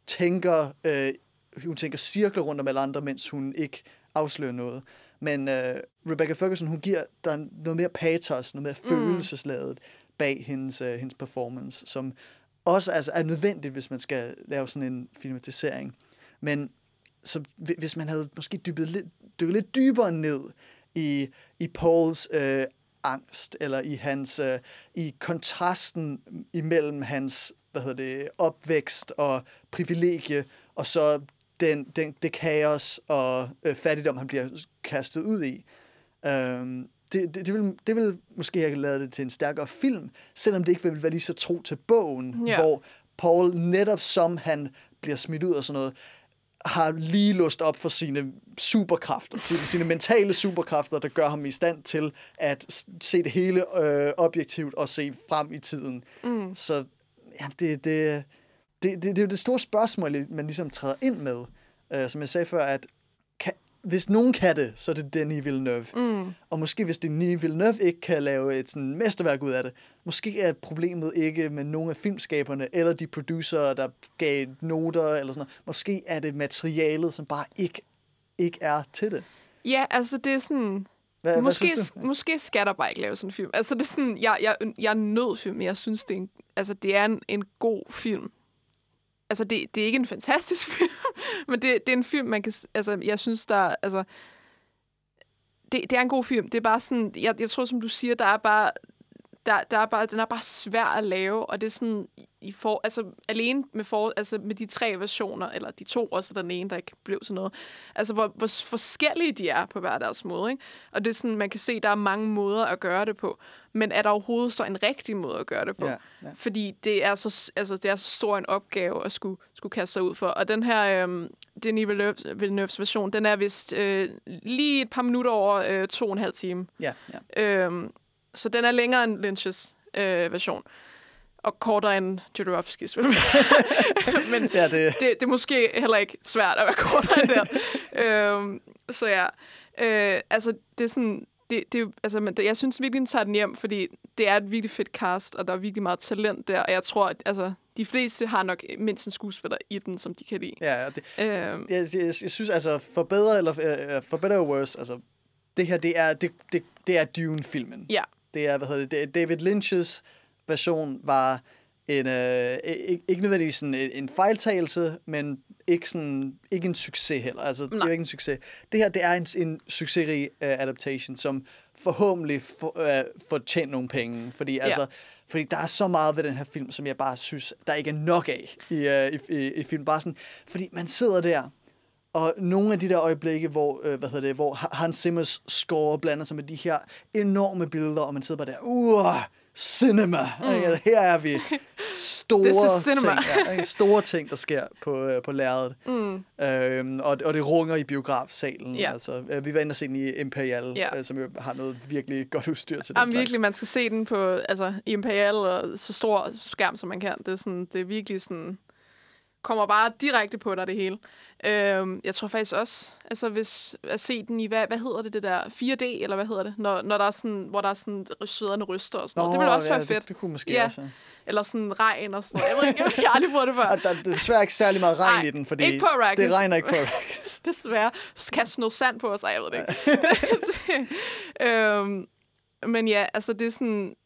tænker, øh, hun tænker cirkler rundt om alle andre, mens hun ikke afslører noget. Men øh, Rebecca Ferguson, hun giver der noget mere patos, noget mere følelsesladet bag hendes, øh, hendes performance, som også altså, er nødvendigt, hvis man skal lave sådan en filmatisering. Men så hvi- hvis man havde måske dybet lidt, dykket lidt dybere ned i, i Pauls øh, angst, eller i hans øh, i kontrasten imellem hans hvad hedder det, opvækst og privilegie, og så den, den, det kaos og øh, fattigdom, han bliver kastet ud i. Øhm, det, det, det, vil, det vil måske have lavet det til en stærkere film, selvom det ikke vil være lige så tro til bogen, Ja. hvor Paul netop som han bliver smidt ud og sådan noget, har lige låst op for sine superkræfter, sine, sine mentale superkræfter, der gør ham i stand til at se det hele øh, objektivt og se frem i tiden. Mm. Så ja, det, det, det, det, det er jo det store spørgsmål, man ligesom træder ind med. Uh, som jeg sagde før, at kan, hvis nogen kan det, så er det Denis Villeneuve. Mm. Og måske hvis Denis Villeneuve ikke kan lave et sådan mesterværk ud af det, måske er problemet ikke med nogle af filmskaberne, eller de producer, der gav noter, eller sådan noget. Måske er det materialet, som bare ikke, ikke er til det. Ja, altså det er sådan... Hvad, måske, hvad måske skal der bare ikke lave sådan en film. Altså det er sådan, jeg, jeg, jeg er nød film, men jeg synes, det er en, altså, det er en, en god film. Altså det, det er ikke en fantastisk film, men det, det er en film, man kan... Altså jeg synes, der... Altså, det, det er en god film. Det er bare sådan... Jeg, jeg tror, som du siger, der er bare... Der, der er bare, den er bare svær at lave, og det er sådan, i for, altså alene med, for, altså med de tre versioner, eller de to, også den ene, der ikke blev sådan noget, altså hvor, hvor forskellige de er på hver deres måde, ikke? Og det er sådan, man kan se, der er mange måder at gøre det på, men er der overhovedet så en rigtig måde at gøre det på? Ja, ja. Fordi det er, så, altså, det er så stor en opgave at skulle, skulle kaste sig ud for. Og den her øhm, Denis Villeneuve- Villeneuves version, den er vist øh, lige et par minutter over øh, to og en halv time. Ja, ja. Øhm, så den er længere end Lynch's øh, version. Og kortere end Jodorowskis, Men ja det, det, det er måske heller ikke svært at være kortere end der. øhm, så ja, øh, altså det er sådan, det, det, er altså, men det, jeg synes virkelig, den tager den hjem, fordi det er et virkelig fedt cast, og der er virkelig meget talent der, og jeg tror, at altså, de fleste har nok mindst en skuespiller i den, som de kan lide. ja, det, Øhm, jeg, jeg, jeg synes altså, for bedre eller uh, for better or worse, altså, det her, det er, det, det, det er Dune-filmen. ja, Det er, hvad hedder det, det er David Lynch's version var en, øh, ikke, ikke nødvendigvis en, en fejltagelse, men ikke, sådan, ikke en succes heller. Altså, det er Nej. ikke en succes. Det her, det er en, en succesrig uh, adaptation, som forhåbentlig får, uh, får tjent nogle penge. Fordi, altså, fordi der er så meget ved den her film, som jeg bare synes, der ikke er nok af i, uh, i, i, i film. Bare sådan, fordi man sidder der, og nogle af de der øjeblikke, hvor, øh, hvad hedder det, hvor Ha- Hans Zimmers score blander sig med de her enorme billeder, og man sidder bare der, uh, cinema! Mm. Her er vi. Store ting, ja, ikke? store ting, der sker på, øh, på lærredet. mm, Øhm, og, og det runger i biografsalen. Ja. Altså, øh, vi var inde og se den i Imperial, Ja. øh, som jo har noget virkelig godt udstyr til den Jamen, virkelig, man skal se den på altså, Imperial og så stor skærm, som man kan. Det er, sådan, det er virkelig sådan... Kommer bare direkte på dig, det hele. Øhm, jeg tror faktisk også, altså hvis at se den i, hvad, hvad hedder det, det der 4D, eller hvad hedder det? Når, når der er sådan, hvor der er sådan søderne ryster og sådan noget. Det ville også ja, være fedt. Det, det kunne måske Ja. også. Eller sådan regn og sådan noget. Jeg, ved ikke, jeg har aldrig prøvet det før. Og der, er desværre ikke særlig meget regn Nej, i den, fordi ikke på Arrakis. det regner ikke på Arrakis. Desværre. Kaste noget sand på os, ej, jeg ved det ikke. øhm, men ja, altså det er sådan...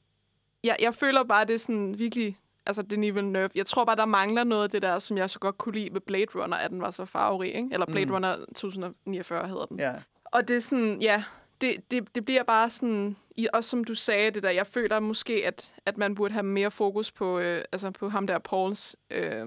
Jeg, jeg føler bare, det er sådan virkelig... Altså, Denis Villeneuve. Jeg tror bare, der mangler noget af det der, som jeg så godt kunne lide ved Blade Runner, at den var så farverig, ikke? Eller Blade mm. Runner 2049 hedder den. Ja. Og det er sådan, ja, det, det, det bliver bare sådan, i, også som du sagde det der, jeg føler måske, at, at man burde have mere fokus på, øh, altså på ham der Pauls øh,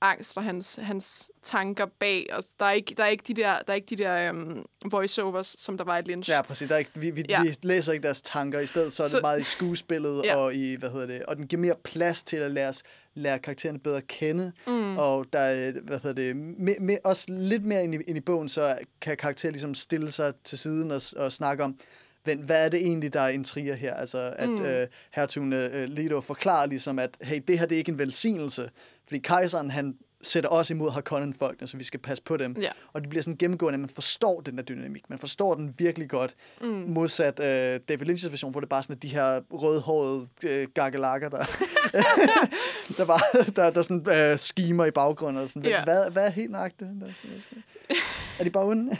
angst og hans, hans tanker bag. Og der er ikke, der er ikke de der, der er ikke de der øh, voiceovers, som der var i Lynch. Ja, præcis. Der er ikke, vi, vi, ja. Vi læser ikke deres tanker. I stedet så er det Så- meget i skuespillet, Ja. og i, hvad hedder det, og den giver mere plads til at lære, os, lære karaktererne bedre at kende. Mm. Og der er, hvad hedder det, me, me, også lidt mere ind i, ind i bogen, så kan karakteren ligesom stille sig til siden og, og snakke om, hvad, hvad er det egentlig, der er intriger her? Altså, at mm. øh, hertugen øh, Leto forklarer ligesom, at hey, det her det er ikke en velsignelse, fordi kejseren, han sætter også imod Harkonnen-folkene, så vi skal passe på dem. Ja. Og det bliver sådan gennemgående, at man forstår den der dynamik. Man forstår den virkelig godt. Mm. Modsat øh, David Lynch's version, hvor det bare sådan er de her rødhårede øh, gakkelakker, der, der, bare, der, der sådan øh, skimer i baggrunden. Og sådan, Ja. hvad, hvad er helt nøjagtigt? Er de bare onde?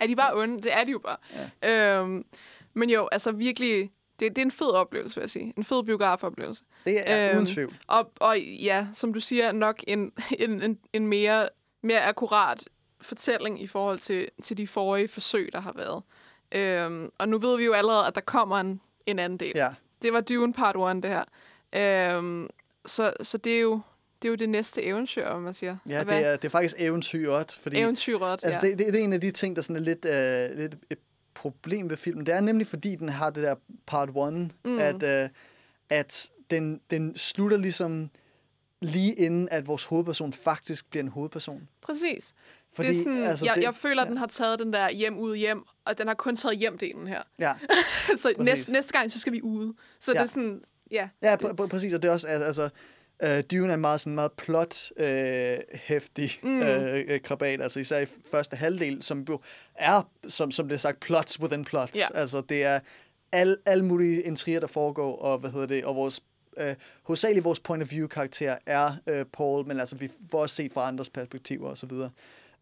Er de bare onde? Det er de jo bare. Ja. Øhm, men jo, altså virkelig, det, det er en fed oplevelse, vil jeg sige. En fed biografoplevelse. Det er Øhm, uden tvivl. Og, og ja, som du siger, nok en, en, en, en mere, mere akkurat fortælling i forhold til, til de forrige forsøg, der har været. Øhm, og nu ved vi jo allerede, at der kommer en, en anden del. Ja. Det var Dune Part 1, det her. Øhm, så, så det er jo det er jo det næste eventyr, om man siger. Ja, hvad- det er, det er faktisk eventyret. Fordi, eventyret, Altså, ja. det, det, det er en af de ting, der sådan er lidt, øh, lidt et problem ved filmen. Det er nemlig, fordi den har det der part one, mm. at, øh, at den, den slutter ligesom lige inden, at vores hovedperson faktisk bliver en hovedperson. Præcis. Fordi, det er sådan, altså, jeg, det- jeg føler, at ja. den har taget den der hjem ud hjem, og den har kun taget hjem-delen her. Ja, så næste, næste gang, så skal vi ude. Så ja. det er sådan, ja. ja pr- pr- præcis, og det er også, altså, Uh, Dune er en meget, sådan meget plot-hæftig uh, mm. uh, krabat, altså især i første halvdel, som er, som, som det er sagt, plots within plots. Ja. Altså det er al, alle mulige intriger, der foregår, og hvad hedder det, og vores øh, hovedsageligt vores point of view karakter er øh, Paul, men altså vi får også set fra andres perspektiver og så videre.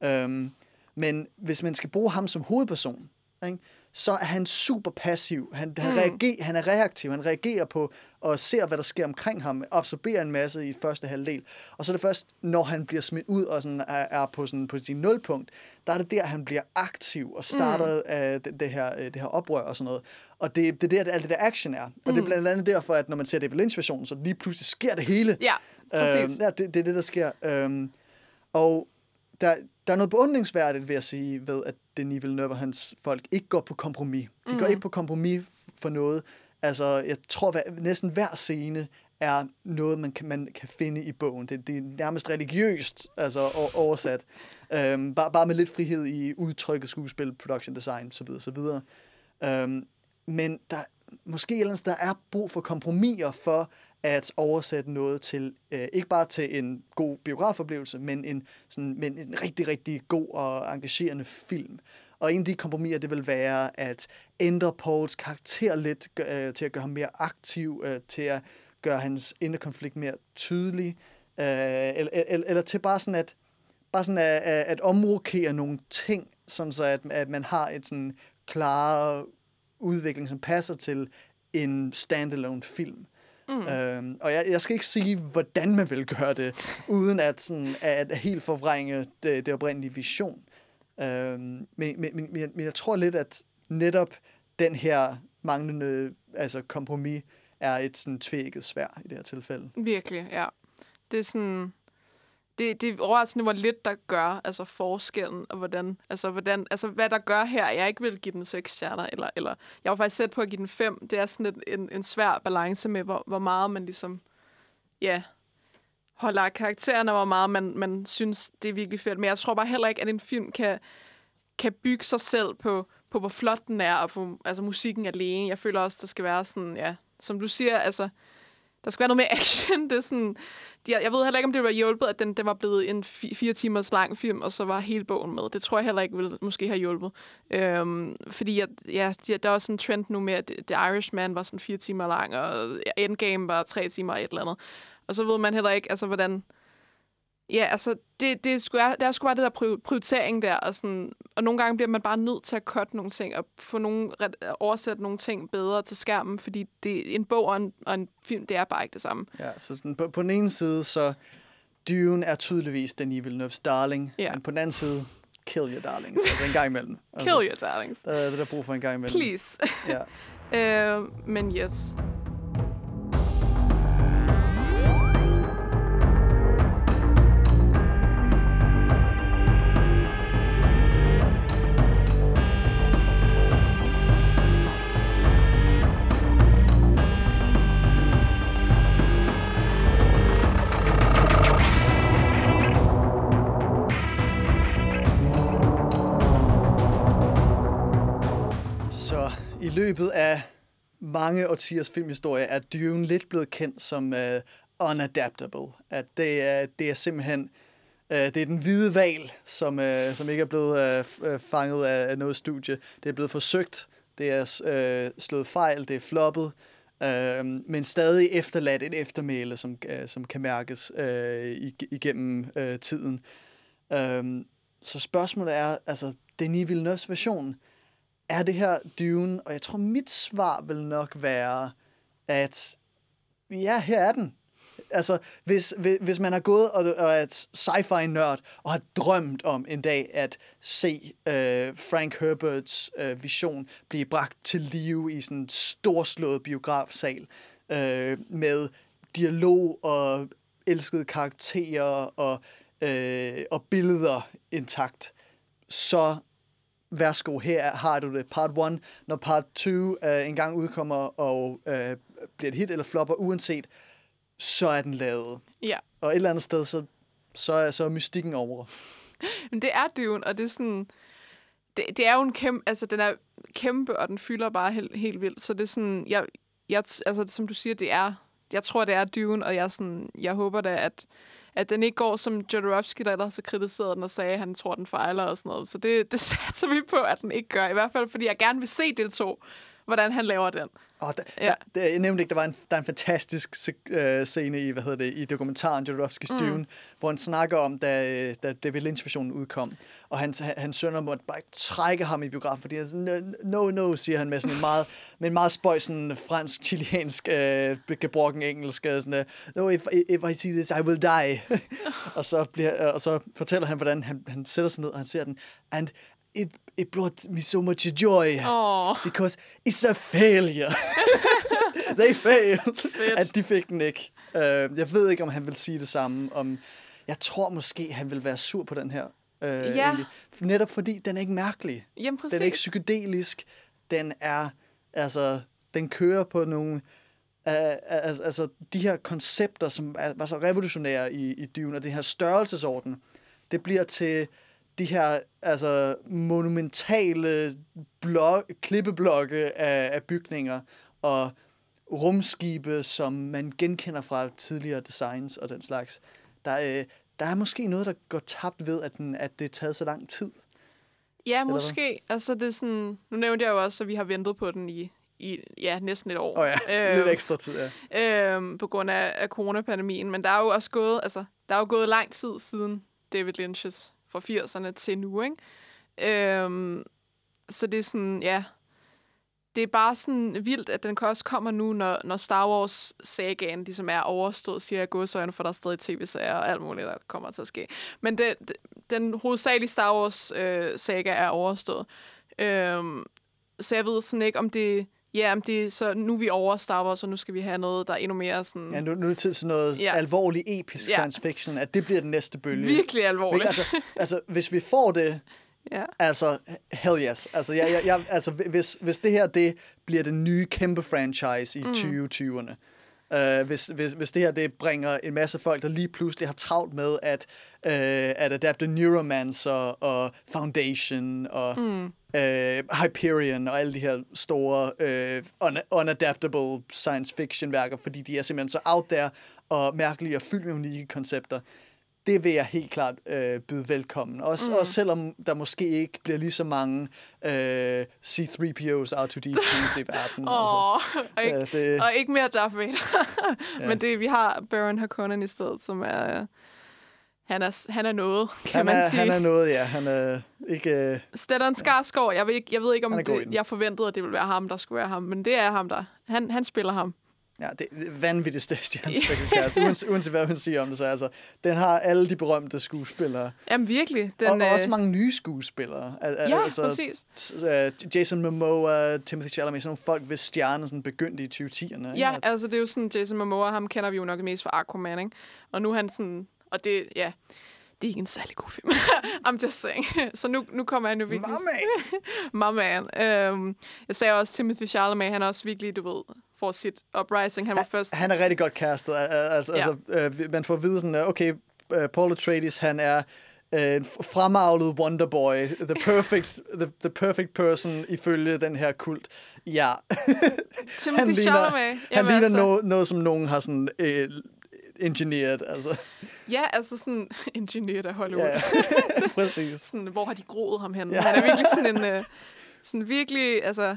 Øhm, men hvis man skal bruge ham som hovedperson, ikke, så er han super passiv. Han, han, Mm. reagerer, han er reaktiv. Han reagerer på og ser, hvad der sker omkring ham. Absorberer en masse i første halvdel. Og så er det først, når han bliver smidt ud og sådan er, er på, sådan, på sin nulpunkt, der er det der, han bliver aktiv og starter mm. af det, det, her, øh, det her oprør og sådan noget. Og det, det er der, alt det der action er. Og mm. det er blandt andet derfor, at når man ser David Lynch-versionen, så lige pludselig sker det hele. Ja, præcis. Øhm, ja, det, det er det, der sker. Øhm, og der, der er noget beundringsværdigt ved at sige, ved at Denis Villeneuve og hans folk ikke går på kompromis. De mm. går ikke på kompromis for noget. Altså, jeg tror, at næsten hver scene er noget, man kan, man kan finde i bogen. Det, det er nærmest religiøst altså, oversat. Øhm, bare, bare med lidt frihed i udtrykket, skuespil, production design, så videre, så videre. Øhm, men der, måske et eller andet sted, der er brug for kompromiser for at oversætte noget til, øh, ikke bare til en god biografoplevelse, men en, sådan, men en rigtig, rigtig god og engagerende film. Og en af de kompromiser, det vil være at ændre Pauls karakter lidt, øh, til at gøre ham mere aktiv, øh, til at gøre hans indre konflikt mere tydelig, øh, eller, eller, eller til bare sådan at, bare sådan at, at, at omrokere nogle ting, sådan så at, at man har et sådan klar udvikling, som passer til en standalone film. Mm. Øhm, og jeg, jeg skal ikke sige, hvordan man vil gøre det, uden at, sådan, at helt forvrænge det, det oprindelige vision. Øhm, men, men, men, men jeg- tror lidt, at netop den her manglende altså kompromis er et sådan tvækket svær i det her tilfælde. Virkelig, ja. Det er sådan... Det, det er overraskende, hvor lidt der gør altså forskellen, og hvordan, altså, hvordan, altså, hvad der gør her. Jeg ikke vil give den seks stjerner, eller, eller jeg var faktisk sæt på at give den fem. Det er sådan et, en, en svær balance med, hvor, hvor meget man ligesom, ja, holder af karaktererne, og hvor meget man, man synes, det er virkelig fedt. Men jeg tror bare heller ikke, at en film kan, kan bygge sig selv på, på, hvor flot den er, og på altså, musikken alene. Jeg føler også, der skal være sådan, ja, som du siger, altså, der skal være noget mere action. Det er sådan, de, jeg ved heller ikke, om det var hjulpet, at den, den var blevet en fi- fire timers lang film, og så var hele bogen med. Det tror jeg heller ikke ville måske have hjulpet. Øhm, fordi jeg, ja, de, der er også en trend nu med, at The Irishman var sådan fire timer lang, og Endgame var tre timer og et eller andet. Og så ved man heller ikke, altså hvordan... Ja, altså, det, det, er sgu, det er sgu bare det der prior- prioritering der, og, sådan, og nogle gange bliver man bare nødt til at cutte nogle ting, og få nogle, ret- oversætte nogle ting bedre til skærmen, fordi det, en bog og en, og en film, det er bare ikke det samme. Ja, så på, på den ene side, så Dune er tydeligvis Denis Villeneuve's darling, Ja. men på den anden side, kill your darlings. Altså en gang imellem. Kill your darlings. Der er det der brug for en gang imellem. Please. Ja. øh, men yes. Løbet af mange årtiers filmhistorie er Dune lidt blevet kendt som uh, unadaptable. At det er, det er simpelthen uh, det er den hvide val, som, uh, som ikke er blevet uh, fanget af, af noget studie. Det er blevet forsøgt, det er uh, slået fejl, det er floppet, uh, men stadig efterladt et eftermæle, som, uh, som kan mærkes uh, igennem uh, tiden. Uh, så spørgsmålet er, altså Denis Villeneuve's version, er det her Dune? Og jeg tror, mit svar vil nok være, at ja, her er den. Altså, hvis, hvis, hvis man har gået og, og er et sci-fi-nørd og har drømt om en dag at se øh, Frank Herberts øh, vision blive bragt til live i sådan en storslået biografsal øh, med dialog og elskede karakterer og, øh, og billeder intakt, så værsgo, her har du det. Part 1. Når part 2 øh, engang udkommer og øh, bliver et hit eller flopper, uanset, så er den lavet. Ja. Og et eller andet sted, så, så, er, så er mystikken over. Men det er Dune, og det er sådan... Det, det er jo en kæmpe... Altså, den er kæmpe, og den fylder bare helt, helt vildt. Så det er sådan... Jeg, jeg, altså, som du siger, det er jeg tror, det er Dune, og jeg, sådan, jeg håber da, at, at den ikke går som Jodorowsky, der ellers så kritiseret den og sagde, at han tror, den fejler og sådan noget. Så det, det satser vi på, at den ikke gør. I hvert fald, fordi jeg gerne vil se del 2, hvordan han laver den. Oh, der, Ja. der, jeg nævnte ikke, der var en, der er en fantastisk øh, scene i, hvad hedder det, i dokumentaren Jodorowsky's mm. Dune, hvor han snakker om, da, øh, da David Lynch-versionen udkom, og hans, han- hans sønner måtte bare trække ham i biografen, fordi han sådan, no, no, siger han med sådan en meget, med en meget spøj, sådan fransk-chilensk, øh, gebrokken engelsk, øh, sådan, øh, no, if, if I see this, I will die. og, så bliver, og så fortæller han, hvordan han, han sætter sig ned, og han ser den, and it, it brought me so much joy. Åh, Because it's a failure. They failed. At de fik den ikke. Uh, jeg ved ikke, om han vil sige det samme. Om, jeg tror måske, han vil være sur på den her. Uh, Ja. Netop fordi, den er ikke mærkelig. jamen præcis. Den er ikke psykedelisk. Den er, altså, den kører på nogle, uh, altså, altså, de her koncepter, som var så revolutionære i, i Dune, og det her størrelsesorden, det bliver til de her altså, monumentale blok, klippeblokke af, af bygninger og rumskibe, som man genkender fra tidligere designs og den slags. Der, øh, der er måske noget, der går tabt ved, at, den, at det er taget så lang tid. Ja, hvad? måske. Altså, det er sådan, nu nævnte jeg jo også, at vi har ventet på den i, i ja, næsten et år. Oh ja, lidt ekstra tid, ja. øhm, på grund af, af coronapandemien. Men der er jo også gået, altså, der er jo gået lang tid siden David Lynch's fra 80'erne til nu, ikke? Øhm, så det er sådan, ja, det er bare sådan vildt, at den også kommer nu, når, når Star Wars-sagaen ligesom er overstået, siger jeg godsøjne, for der er stadig tv-serier og alt muligt, der kommer til at ske. Men det, det, den hovedsagelige Star Wars-saga øh, er overstået. Øhm, så jeg ved sådan ikke, om det... Ja, om det så nu er vi over Star Wars, og nu skal vi have noget, der er endnu mere sådan... ja nu, nu er det tid til noget Ja. ja. alvorlig, episk Ja. science fiction, at det bliver den næste bølge. virkelig alvorligt. Altså, altså, hvis vi får det, ja. Altså, hell yes. Altså, jeg, jeg, jeg, altså hvis, hvis det her det bliver den nye kæmpe franchise i mm. 2020'erne, Uh, hvis, hvis, hvis det her det bringer en masse folk, der lige pludselig har travlt med at, uh, at adapte Neuromancer og Foundation og mm. uh, Hyperion og alle de her store uh, un- unadaptable science fiction værker, fordi de er simpelthen så out there og mærkelige og fyldt med unikke koncepter det vil jeg helt klart øh, byde velkommen. Også, mm. også selvom der måske ikke bliver lige så mange øh, C-3PO's R2-D2's i verden. Åh, og, ikke, Ja, det- og ikke mere Darth Vader. Men det, vi har Baron Harkonnen i stedet, som er... Han er, han er noget, kan han, man er, sige. han er noget, ja. Han er ikke... Øh, Stellan Skarsgård, jeg ved ikke, jeg ved ikke om det, jeg forventede, at det ville være ham, der skulle være ham, men det er ham, der. Han, han spiller ham. Ja, det er vanvittigt cast, uanset, uanset hvad man siger om det. Så altså, den har alle de berømte skuespillere. Jamen virkelig. Den, og, og også øh, mange nye skuespillere. Al- Ja, præcis. t- øh, Jason Momoa, Timothy Chalamet, sådan nogle folk, hvis stjerner sådan begyndte i 2010'erne. ikke? Ja, Altså, altså det er jo sådan, Jason Momoa, ham kender vi jo nok mest fra Aquaman, ikke? Og nu er han sådan, og det, ja, det er ikke en særlig god film. I'm just saying. Så nu, nu kommer han jo virkelig... Mamma! My man. Øhm, jeg sagde også, Timothy Chalamet, han er også virkelig, du ved, får sit uprising. Han var først... Han er rigtig godt castet. Al- al- Altså, Ja. ja. altså, øh, man får at vide sådan, øh, okay, øh, Paul Atreides, han er en fremavlet Wonderboy, the perfect, the, the perfect person ifølge den her kult. Ja, Timothy han ligner, Chalamet. han Jamen, ligner altså, noget, noget, som nogen har sådan øh, engineeret. Altså. Ja, altså sådan ingeniør af Hollywood. Ja, ja. præcis. sådan, hvor har de groet ham hen? Ja. Han er virkelig sådan en... Øh, sådan virkelig, altså...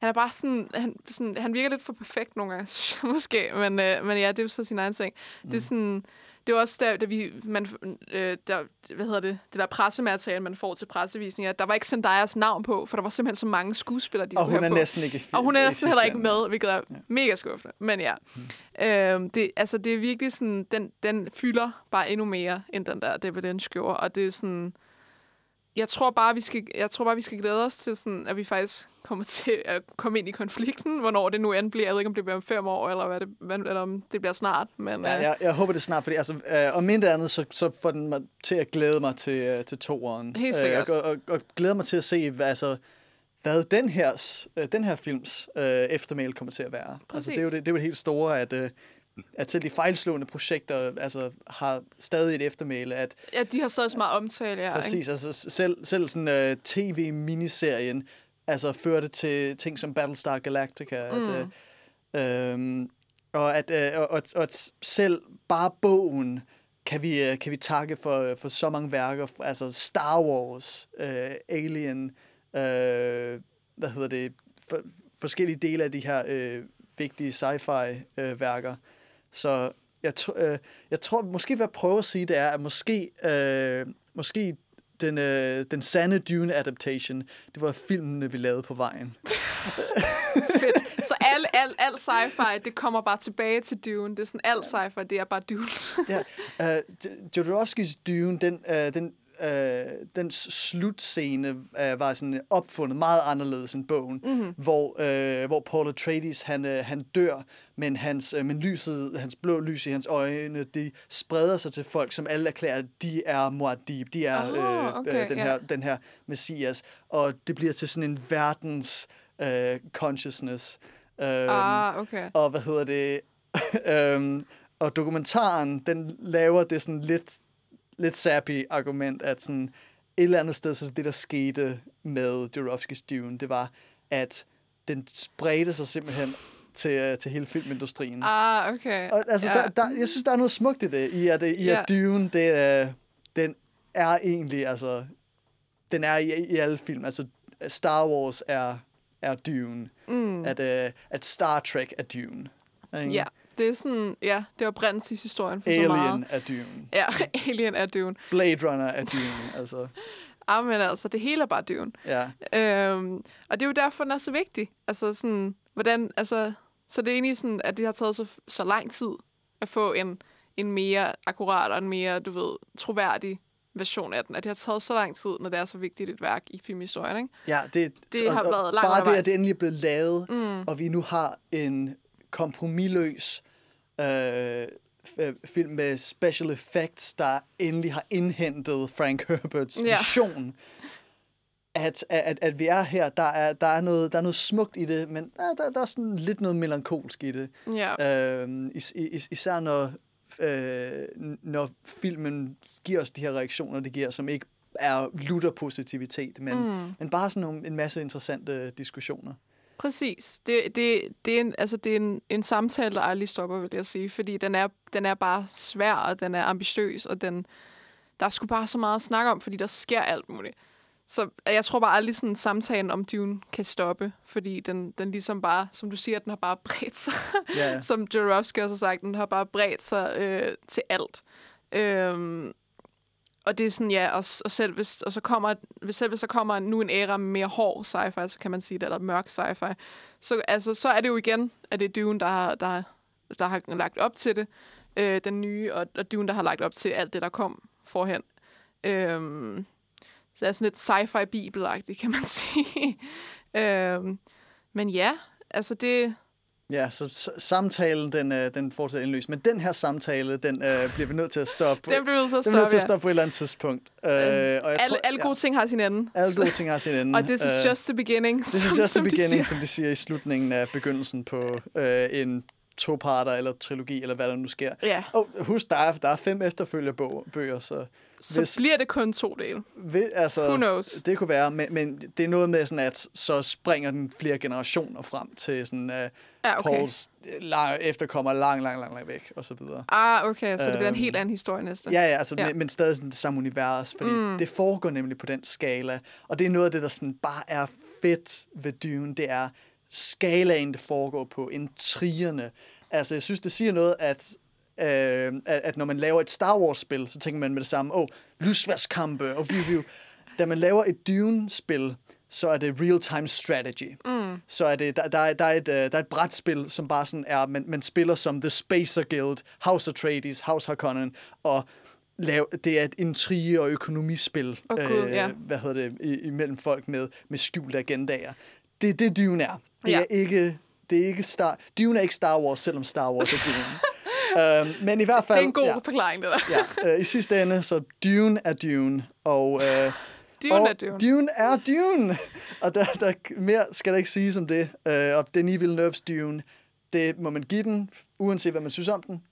Han er bare sådan, han, sådan... Han virker lidt for perfekt nogle gange, måske. Men, øh, men ja, det er jo så sin egen ting. Mm. Det er sådan... Det er også der, da vi, man, øh, der, hvad hedder det, det der pressemateriale, man får til pressevisninger, der var ikke Zendayas navn på, for der var simpelthen så mange skuespillere, de Og skulle hun er på. næsten ikke Og hun er næsten heller ikke med, hvilket er mega skuffende. Men ja. Mm. Øhm, det, altså, det er virkelig sådan, den, den fylder bare endnu mere, end den der David Lynch gjorde. Og det er sådan... Jeg tror bare, vi skal, jeg tror bare, vi skal glæde os til, sådan, at vi faktisk kommer til at komme ind i konflikten, hvornår det nu end bliver. Jeg ved ikke, om det bliver om fem år, eller, hvad det, eller om det bliver snart. Men, Ja, øh, jeg, jeg håber det snart, fordi altså, øh, om mindre andet, så, så får den mig til at glæde mig til, øh, til toeren. Helt sikkert. Øh, og, og, og glæder mig til at se, hvad, altså, hvad den her, øh, den her films øh, eftermæl kommer til at være. Altså, det, er jo Præcis. det, det er jo det helt store, at, øh, at selv de fejlslående projekter altså, har stadig et eftermæle. At, ja, de har stadig så meget omtale. Ja, præcis, altså, selv, selv sådan øh, tv-miniserien altså, førte til ting som Battlestar Galactica. Mm. At, øh, øh, Og at, øh, og, og, at selv bare bogen kan vi, øh, kan vi takke for, for så mange værker. Altså Star Wars, øh, Alien, øh, hvad hedder det, for, forskellige dele af de her øh, vigtige sci-fi øh, værker. Så jeg, øh, jeg tror, måske hvad jeg prøver at sige, det er, at måske, øh, måske den, øh, den sande Dune-adaptation, det var filmene, vi lavede på vejen. Fedt. Så al, al, al sci-fi, det kommer bare tilbage til Dune. Det er sådan, alt sci-fi, det er bare Dune. ja, øh, Jodorowskis Dune, den, øh, den, øh, den slutscene øh, var sådan opfundet meget anderledes end bogen, mm-hmm. hvor, øh, hvor Paul Atreides, han, øh, han dør, men, hans, øh, men lyset, hans blå lys i hans øjne, de spreder sig til folk, som alle erklærer, at de er Muad'Dib, de er Oh, øh, okay, øh, den, ja. her, den her messias, og det bliver til sådan en verdens øh, consciousness. Øh, ah, okay. og hvad hedder det? øhm, og dokumentaren, den laver det sådan lidt, lidt sappy argument, at sådan et eller andet sted, så det der skete med Jodorowskis Dune, det var, at den spredte sig simpelthen til, øh, til hele filmindustrien. Ah, okay. Og, altså, ja. der, der, jeg synes, der er noget smukt i det, i at, i at Ja. Dune, det, er, den er egentlig, altså, den er i, i alle film. Altså, Star Wars er, er Dune. Mm. At, uh, at Star Trek er Dune. Ja, det er sådan, ja, det var brændelseshistorien for så meget. Alien er Dune. Ja, Alien er Dune. Blade Runner er Dune. altså, Ah, men altså, det hele er bare Dune. ja. Øhm, og det er jo derfor, den er så vigtig. Altså sådan, hvordan, altså, så det er egentlig sådan, at det har taget så, så lang tid at få en, en mere akkurat og en mere, du ved, troværdig version af den. At det har taget så lang tid, når det er så vigtigt et værk i filmhistorien, ikke? ja det, Det og, har og været langt Bare det, at det endelig er blevet lavet, mm. og vi nu har en kompromilløs øh, film med special effects, der endelig har indhentet Frank Herberts Ja. vision. At, at, at vi er her, der er, der, er noget, der er noget smukt i det, men der, der, der er sådan lidt noget melankolsk i det. Ja. Øhm, is, is, især når, øh, når filmen giver os de her reaktioner, det giver, som ikke er lutter positivitet, men, mm. men bare sådan nogle, en masse interessante diskussioner. Præcis. Det, det, det er, en, altså, det er en, en samtale, der aldrig stopper, vil jeg sige. Fordi den er, den er bare svær, og den er ambitiøs, og den, der er sgu bare så meget at snakke om, fordi der sker alt muligt. Så jeg tror bare aldrig, sådan samtalen om Dune kan stoppe, fordi den, den ligesom bare, som du siger, den har bare bredt sig. Ja. som Jodorowsky også har sagt, den har bare bredt sig øh, til alt. Øhm, og det er sådan, ja, og, og selv hvis, og så kommer, hvis selv hvis der kommer nu en æra med mere hård sci-fi, så kan man sige det, eller mørk sci-fi, så, altså, så er det jo igen, at det er Dune, der har, der, der har lagt op til det, øh, den nye, og, og Dune, der har lagt op til alt det, der kom forhen. Øhm, så det er sådan lidt sci-fi bibelagtigt, kan man sige. øhm, men ja, altså det... Ja, så samtalen, den, øh, den fortsætter indløst. Men den her samtale, den øh, bliver vi nødt til at stoppe. Den bliver nødt til at bliver nødt til at stoppe, stoppe på et eller andet tidspunkt. Øh, og jeg alle, tror, alle gode ting har sin ende. alle gode ting har sin ende. Og this is Øh, just the beginning. This is som- just the de beginning, siger. som de siger i slutningen af begyndelsen på øh, en to-parter eller trilogi, eller hvad der nu sker. Ja, Og husk, der er, der er fem efterfølgerbøger, så så hvis- bliver det kun to dele. ved, altså, Who knows? det kunne være, men, men det er noget med sådan, at så springer den flere generationer frem til sådan, uh, Ja, okay. Pauls lang, efterkommer lang, lang, lang, lang væk, og så videre. Ah, okay, så det bliver en Øhm, helt anden historie næste. Ja, ja, altså, Ja. ja. Men, men stadig sådan det samme univers, fordi mm. det foregår nemlig på den skala. Og det er noget af det, der sådan bare er fedt ved Dune, det er skalaen, det foregår på, intrigerne. Altså, jeg synes, det siger noget, at, øh, at, at når man laver et Star Wars-spil, så tænker man med det samme, åh, oh, lysværskampe og view, view. Da man laver et Dune-spil, så er det real-time strategy. Mm. Så er det, der, der, er, der, er et, øh, der er et brætspil, som bare sådan er, man, man spiller som The Spacer Guild, House Atreides, House Harkonnen, og lav, det er et intrige- og økonomispil, Åh, Gud, ja. hvad hedder det, i, imellem folk med, med skjulte agendaer. Det er det, Dune er. Det Ja. er ikke... Det er ikke Star... Dune er ikke Star Wars, selvom Star Wars er Dune. Øhm, men i hvert fald... Det er en god ja, forklaring, det der. ja, øh, I sidste ende, så Dune er Dune, og... Øh, Dune og er Dune. Dune er Dune. Og der, der, mere skal der ikke sige som det. Øh, og Denis Villeneuve's Dune, det må man give den, uanset hvad man synes om den.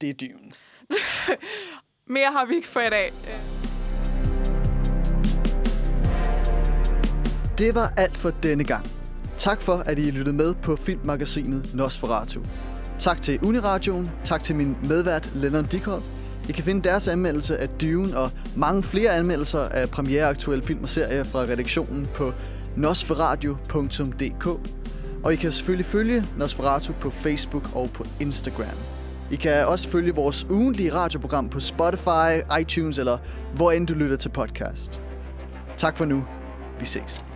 Det er Dune. Mere har vi ikke for i dag. Det var alt for denne gang. Tak for, at I lyttede med på filmmagasinet Nosferatu. Tak til Uniradioen, tak til min medvært Lennon Dikov. I kan finde deres anmeldelse af Dune og mange flere anmeldelser af premiereaktuelle film og serier fra redaktionen på nosferadio.dk. Og I kan selvfølgelig følge Nosferatu på Facebook og på Instagram. I kan også følge vores ugentlige radioprogram på Spotify, iTunes eller hvor end du lytter til podcast. Tak for nu. Vi ses.